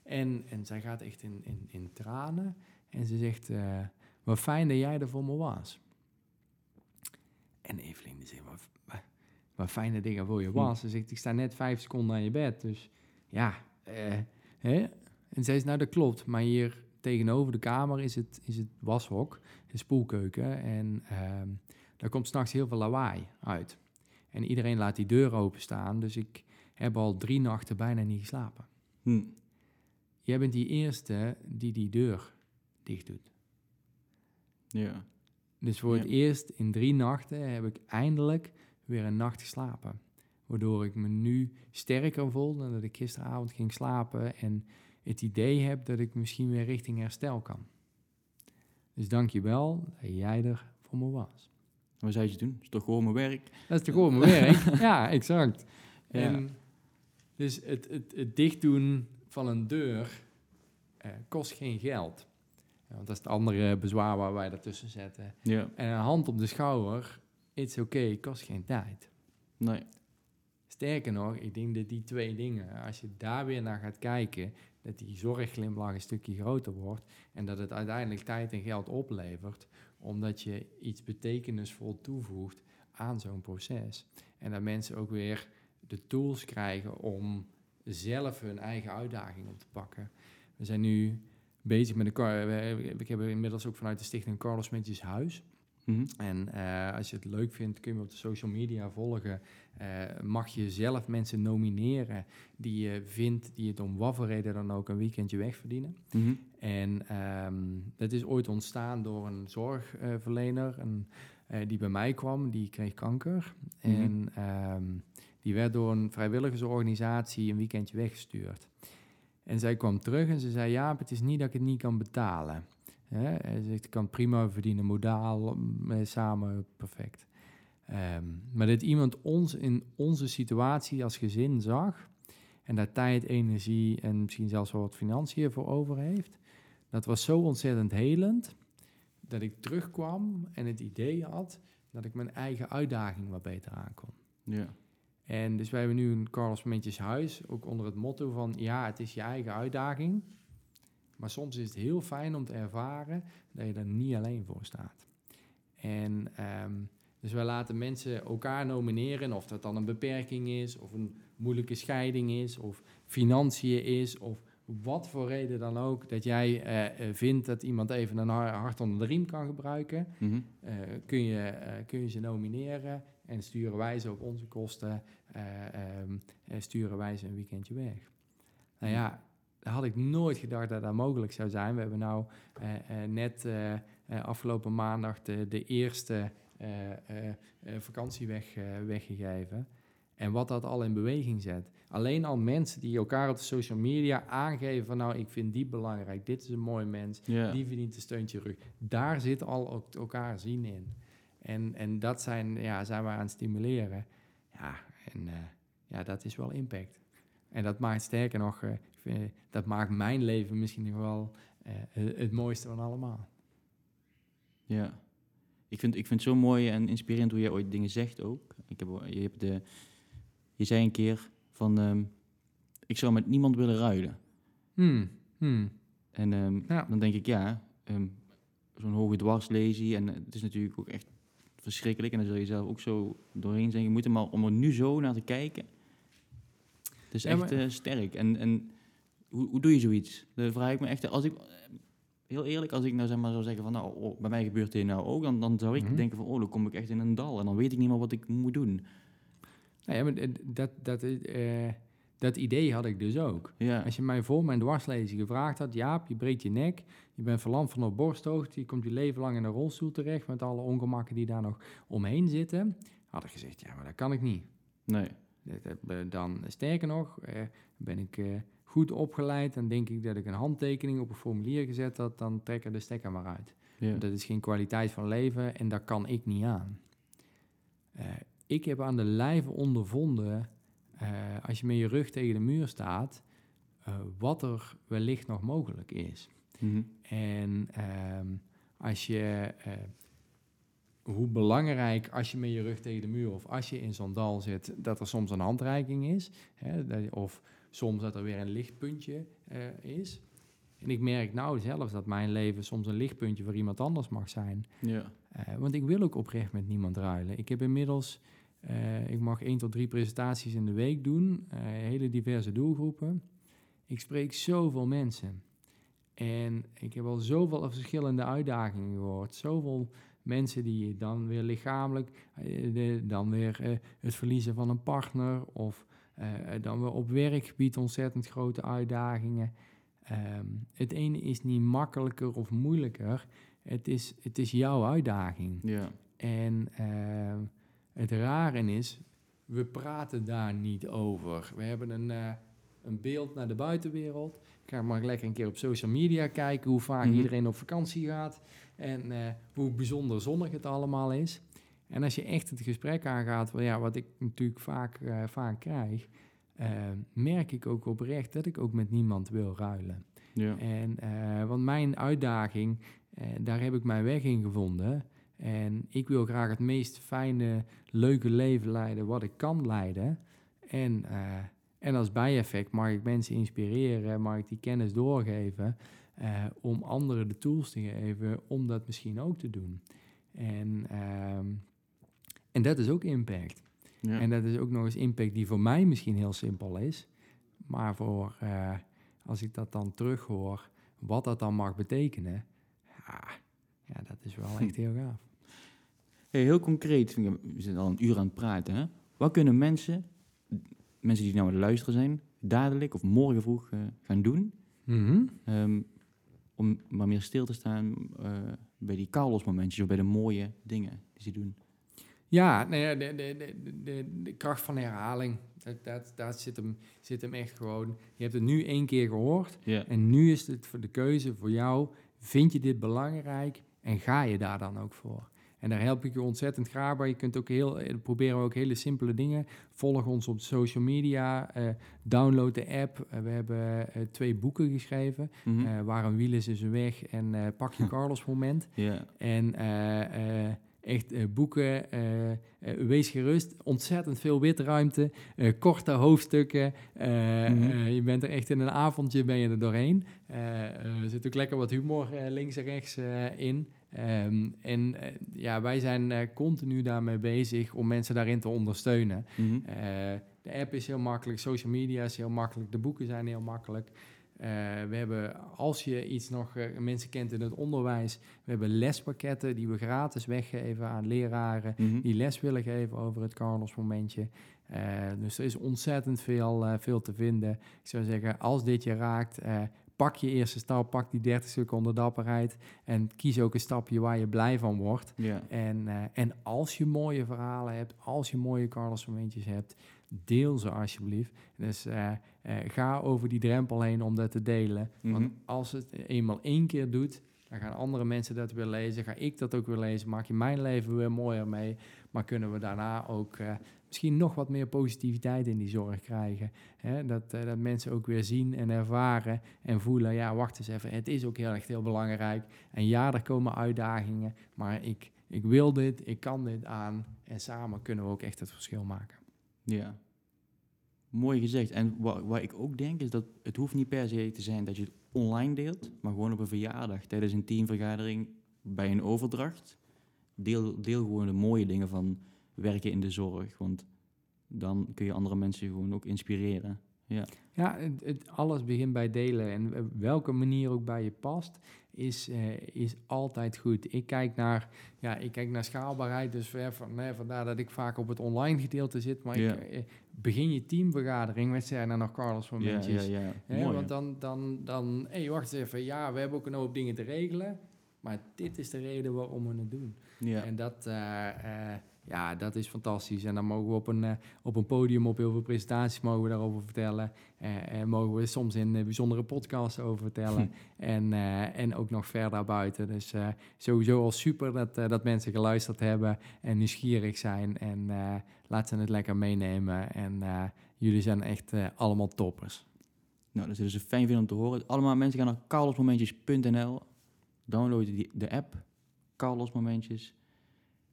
[SPEAKER 2] En, en zij gaat echt in, in, in tranen. En ze zegt, uh, wat fijn dat jij er voor me was. En Evelien die zegt, wat, wat, wat fijn dat ik er voor je was. Ze zegt, ik sta net vijf seconden aan je bed. Dus ja, uh, hè? En zij zegt, nou dat klopt. Maar hier tegenover de kamer is het, is het washok, de spoelkeuken. En uh, daar komt s'nachts heel veel lawaai uit. En iedereen laat die deur openstaan. Dus ik heb al drie nachten bijna niet geslapen.
[SPEAKER 1] Hm.
[SPEAKER 2] Jij bent die eerste die die deur dicht doet.
[SPEAKER 1] Ja.
[SPEAKER 2] Dus voor
[SPEAKER 1] Ja.
[SPEAKER 2] het eerst in drie nachten heb ik eindelijk weer een nacht geslapen. Waardoor ik me nu sterker voel dan dat ik gisteravond ging slapen. En het idee heb dat ik misschien weer richting herstel kan. Dus dank je wel dat jij er voor me was.
[SPEAKER 1] Wat zou je doen? Dat is toch gewoon mijn werk?
[SPEAKER 2] Dat is toch gewoon mijn werk? ja, exact.
[SPEAKER 1] Ja.
[SPEAKER 2] En dus het, het, het dichtdoen van een deur eh, kost geen geld. Ja, want dat is het andere bezwaar waar wij ertussen zetten.
[SPEAKER 1] Ja.
[SPEAKER 2] En een hand op de schouder, it's oké, okay, kost geen tijd.
[SPEAKER 1] Nee.
[SPEAKER 2] Sterker nog, ik denk dat die twee dingen, als je daar weer naar gaat kijken, dat die zorgglimlach een stukje groter wordt en dat het uiteindelijk tijd en geld oplevert, omdat je iets betekenisvol toevoegt aan zo'n proces. En dat mensen ook weer de tools krijgen om zelf hun eigen uitdaging op te pakken. We zijn nu bezig met een... Ik heb inmiddels ook vanuit de stichting Carlos Smitjes Huis.
[SPEAKER 1] Mm -hmm.
[SPEAKER 2] En uh, als je het leuk vindt, kun je me op de social media volgen. Uh, mag je zelf mensen nomineren die je vindt, die het om wat voor reden dan ook een weekendje wegverdienen.
[SPEAKER 1] Mm -hmm.
[SPEAKER 2] En um, dat is ooit ontstaan door een zorgverlener een, uh, die bij mij kwam, die kreeg kanker. Mm -hmm. En um, die werd door een vrijwilligersorganisatie een weekendje weggestuurd. En zij kwam terug en ze zei, ja, het is niet dat ik het niet kan betalen. Hè? Zegt, ik kan prima verdienen, modaal, mm, samen, perfect. Ehm, maar dat iemand ons in onze situatie als gezin zag en daar tijd, energie en misschien zelfs wel wat financiën voor over heeft, dat was zo ontzettend helend dat ik terugkwam en het idee had dat ik mijn eigen uitdaging wat beter aankon.
[SPEAKER 1] Ja.
[SPEAKER 2] En dus wij hebben nu een Carlos Momentjes huis, ook onder het motto van ja, het is je eigen uitdaging. Maar soms is het heel fijn om te ervaren dat je er niet alleen voor staat. En ehm, dus wij laten mensen elkaar nomineren, of dat dan een beperking is, of een moeilijke scheiding is, of financiën is, of wat voor reden dan ook, dat jij eh, eh, vindt dat iemand even een hart onder de riem kan gebruiken,
[SPEAKER 1] Mhm.
[SPEAKER 2] eh, kun, je, kun je ze nomineren en sturen wij ze op onze kosten, ehm, sturen wij ze een weekendje weg. Nou ja, had ik nooit gedacht dat dat mogelijk zou zijn. We hebben nou net afgelopen maandag de, de eerste vakantie weg, weggegeven. En wat dat al in beweging zet. Alleen al mensen die elkaar op de social media aangeven van nou, ik vind die belangrijk, dit is een mooi mens, die verdient een steuntje rug. Daar zit al ook elkaar zien in. En, en dat zijn, ja, zijn we aan het stimuleren. Ja, en uh, ja, dat is wel impact. En dat maakt sterker nog, uh, vind, dat maakt mijn leven misschien nog wel uh, het mooiste van allemaal.
[SPEAKER 1] Ja, ik vind, ik vind het zo mooi en inspirerend hoe jij ooit dingen zegt ook. Ik heb, je, hebt de, je zei een keer van, um, ik zou met niemand willen ruilen.
[SPEAKER 2] Hmm. Hmm.
[SPEAKER 1] En um,
[SPEAKER 2] ja.
[SPEAKER 1] dan denk ik, ja, um, zo'n hoge dwarslesie. En het is natuurlijk ook echt verschrikkelijk. En dan zul je zelf ook zo doorheen zijn. Je moet er maar om er nu zo naar te kijken. Het is
[SPEAKER 2] Ja,
[SPEAKER 1] echt
[SPEAKER 2] maar-
[SPEAKER 1] eh, sterk. En, en hoe, hoe doe je zoiets? Dan vraag ik me echt, als ik, heel eerlijk, als ik nou zeg maar zou zeggen van, nou, oh, bij mij gebeurt dit nou ook, dan, dan zou ik
[SPEAKER 2] Mhm.
[SPEAKER 1] denken van, oh, dan kom ik echt in een dal. En dan weet ik niet meer wat ik moet doen.
[SPEAKER 2] Nou ja, maar dat, dat, eh, dat idee had ik dus ook.
[SPEAKER 1] Ja,
[SPEAKER 2] Als je mij voor mijn dwarslezing gevraagd had, Jaap, je breekt je nek, je bent verlamd van op borsthoogte, je komt je leven lang in een rolstoel terecht met alle ongemakken die daar nog omheen zitten, had ik gezegd, ja, maar dat kan ik niet.
[SPEAKER 1] nee.
[SPEAKER 2] Dat- dat- eh, Dan, sterker nog, eh, ben ik eh, goed opgeleid, dan denk ik dat ik een handtekening op een formulier gezet had, dan trek er de stekker maar uit.
[SPEAKER 1] Ja.
[SPEAKER 2] Dat is geen kwaliteit van leven en daar kan ik niet aan. Ik heb aan de lijve ondervonden, eh, als je met je rug tegen de muur staat, eh, wat er wellicht nog mogelijk is.
[SPEAKER 1] Mhm.
[SPEAKER 2] En ehm, als je, eh, hoe belangrijk als je met je rug tegen de muur of als je in zo'n dal zit, dat er soms een handreiking is. Hè, dat of soms dat er weer een lichtpuntje is. En ik merk nou zelf dat mijn leven soms een lichtpuntje voor iemand anders mag zijn.
[SPEAKER 1] ja.
[SPEAKER 2] Eh, want ik wil ook oprecht met niemand ruilen. Ik heb inmiddels, eh, ik mag één tot drie presentaties in de week doen, eh, hele diverse doelgroepen. Ik spreek zoveel mensen. En ik heb al zoveel verschillende uitdagingen gehoord. Zoveel mensen die dan weer lichamelijk, dan weer het verliezen van een partner of dan weer op werkgebied ontzettend grote uitdagingen. Ehm, het ene is niet makkelijker of moeilijker. Het is, het is jouw uitdaging.
[SPEAKER 1] Ja.
[SPEAKER 2] En ehm, het rare is, we praten daar niet over. We hebben een, eh, een beeld naar de buitenwereld. Ik ga maar lekker een keer op social media kijken hoe vaak
[SPEAKER 1] Mhm.
[SPEAKER 2] iedereen op vakantie gaat. En eh, hoe bijzonder zonnig het allemaal is. En als je echt het gesprek aangaat, ja, wat ik natuurlijk vaak, eh, vaak krijg, eh, merk ik ook oprecht dat ik ook met niemand wil ruilen.
[SPEAKER 1] Ja.
[SPEAKER 2] En, want mijn uitdaging, daar heb ik mijn weg in gevonden. En ik wil graag het meest fijne, leuke leven leiden wat ik kan leiden. En, eh, en als bijeffect mag ik mensen inspireren, mag ik die kennis doorgeven eh, om anderen de tools te geven om dat misschien ook te doen. En, ehm, en dat is ook impact.
[SPEAKER 1] Ja.
[SPEAKER 2] En dat is ook nog eens impact die voor mij misschien heel simpel is. Maar voor, eh, als ik dat dan terughoor, wat dat dan mag betekenen. Ja, ja dat is wel echt heel gaaf.
[SPEAKER 1] Hey, heel concreet, we zijn al een uur aan het praten. Hè? Wat kunnen mensen, mensen die nou aan het luisteren zijn, dadelijk of morgen vroeg eh, gaan doen
[SPEAKER 2] Mhm.
[SPEAKER 1] ehm, om maar meer stil te staan eh, bij die Carlos-momentjes of bij de mooie dingen die ze doen?
[SPEAKER 2] Ja, nou ja, de, de, de, de, de kracht van herhaling, dat, dat, dat zit, hem, zit hem echt gewoon. Je hebt het nu één keer gehoord en nu is het voor de keuze voor jou, vind je dit belangrijk en ga je daar dan ook voor? En daar help ik je ontzettend graag bij. Je kunt ook heel, eh, proberen we ook hele simpele dingen. Volg ons op social media, uh, download de app. Uh, we hebben uh, twee boeken geschreven. Mm -hmm. Waar een wiel is, is een weg en Pak je Carlos moment.
[SPEAKER 1] Yeah.
[SPEAKER 2] En echt uh, boeken, uh, uh, wees gerust, ontzettend veel witruimte, korte hoofdstukken. -hmm. je bent er echt in een avondje ben je er doorheen. er zit ook lekker wat humor links en rechts in. Um, en ja, wij zijn continu daarmee bezig om mensen daarin te ondersteunen. -hmm. de app is heel makkelijk, social media is heel makkelijk, de boeken zijn heel makkelijk. Uh, we hebben, als je iets nog uh, mensen kent in het onderwijs, we hebben lespakketten die we gratis weggeven aan leraren mm -hmm. die les willen geven over het Carlos momentje. Uh, dus er is ontzettend veel, veel te vinden. Ik zou zeggen, als dit je raakt, pak je eerste stap, pak die 30 seconden dapperheid en kies ook een stapje waar je blij van wordt.
[SPEAKER 1] Yeah.
[SPEAKER 2] En, en als je mooie verhalen hebt, als je mooie Carlos momentjes hebt, deel ze alsjeblieft. Dus uh, uh, ga over die drempel heen om dat te delen. Mm -hmm. Want als het eenmaal één keer doet, dan gaan andere mensen dat weer lezen. Ga ik dat ook weer lezen. Maak je mijn leven weer mooier mee. Maar kunnen we daarna ook uh, misschien nog wat meer positiviteit in die zorg krijgen. Hè? Dat, dat mensen ook weer zien en ervaren en voelen. Ja, wacht eens even. Het is ook heel echt heel belangrijk. En ja, er komen uitdagingen. Maar ik, ik wil dit, ik kan dit aan. En samen kunnen we ook echt het verschil maken.
[SPEAKER 1] Ja, mooi gezegd. En wat, wat ik ook denk is dat het hoeft niet per se te zijn dat je het online deelt, maar gewoon op een verjaardag, tijdens een teamvergadering, bij een overdracht. Deel, deel gewoon de mooie dingen van werken in de zorg, want dan kun je andere mensen gewoon ook inspireren. Ja,
[SPEAKER 2] ja het, het, alles begint bij delen en welke manier ook bij je past is, uh, is altijd goed. Ik kijk naar, ja, ik kijk naar schaalbaarheid, dus van, nee, vandaar dat ik vaak op het online gedeelte zit. Maar ik, uh, begin je teamvergadering met zijn er nog Carlos momentjes.
[SPEAKER 1] Ja, ja, ja.
[SPEAKER 2] Mooi, want dan, dan, dan hé, hey, wacht eens even, ja, we hebben ook een hoop dingen te regelen. Maar dit is de reden waarom we het doen.
[SPEAKER 1] Ja.
[SPEAKER 2] En dat, uh, ja, dat is fantastisch. En dan mogen we op een, uh, op een podium, op heel veel presentaties, mogen we daarover vertellen. En mogen we soms in bijzondere podcasts over vertellen. en, en ook nog verder buiten. Dus sowieso al super dat, dat mensen geluisterd hebben en nieuwsgierig zijn. En laat ze het lekker meenemen. En jullie zijn echt allemaal toppers.
[SPEAKER 1] Nou, dat is dus fijn vinden om te horen. Allemaal mensen gaan naar carlosmomentjes.nl. Download die, de app, Carlos Momentjes.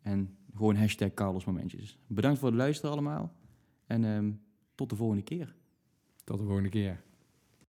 [SPEAKER 1] En gewoon hashtag Carlos Momentjes. Bedankt voor het luisteren allemaal. En um, tot de volgende keer.
[SPEAKER 2] Tot de volgende keer.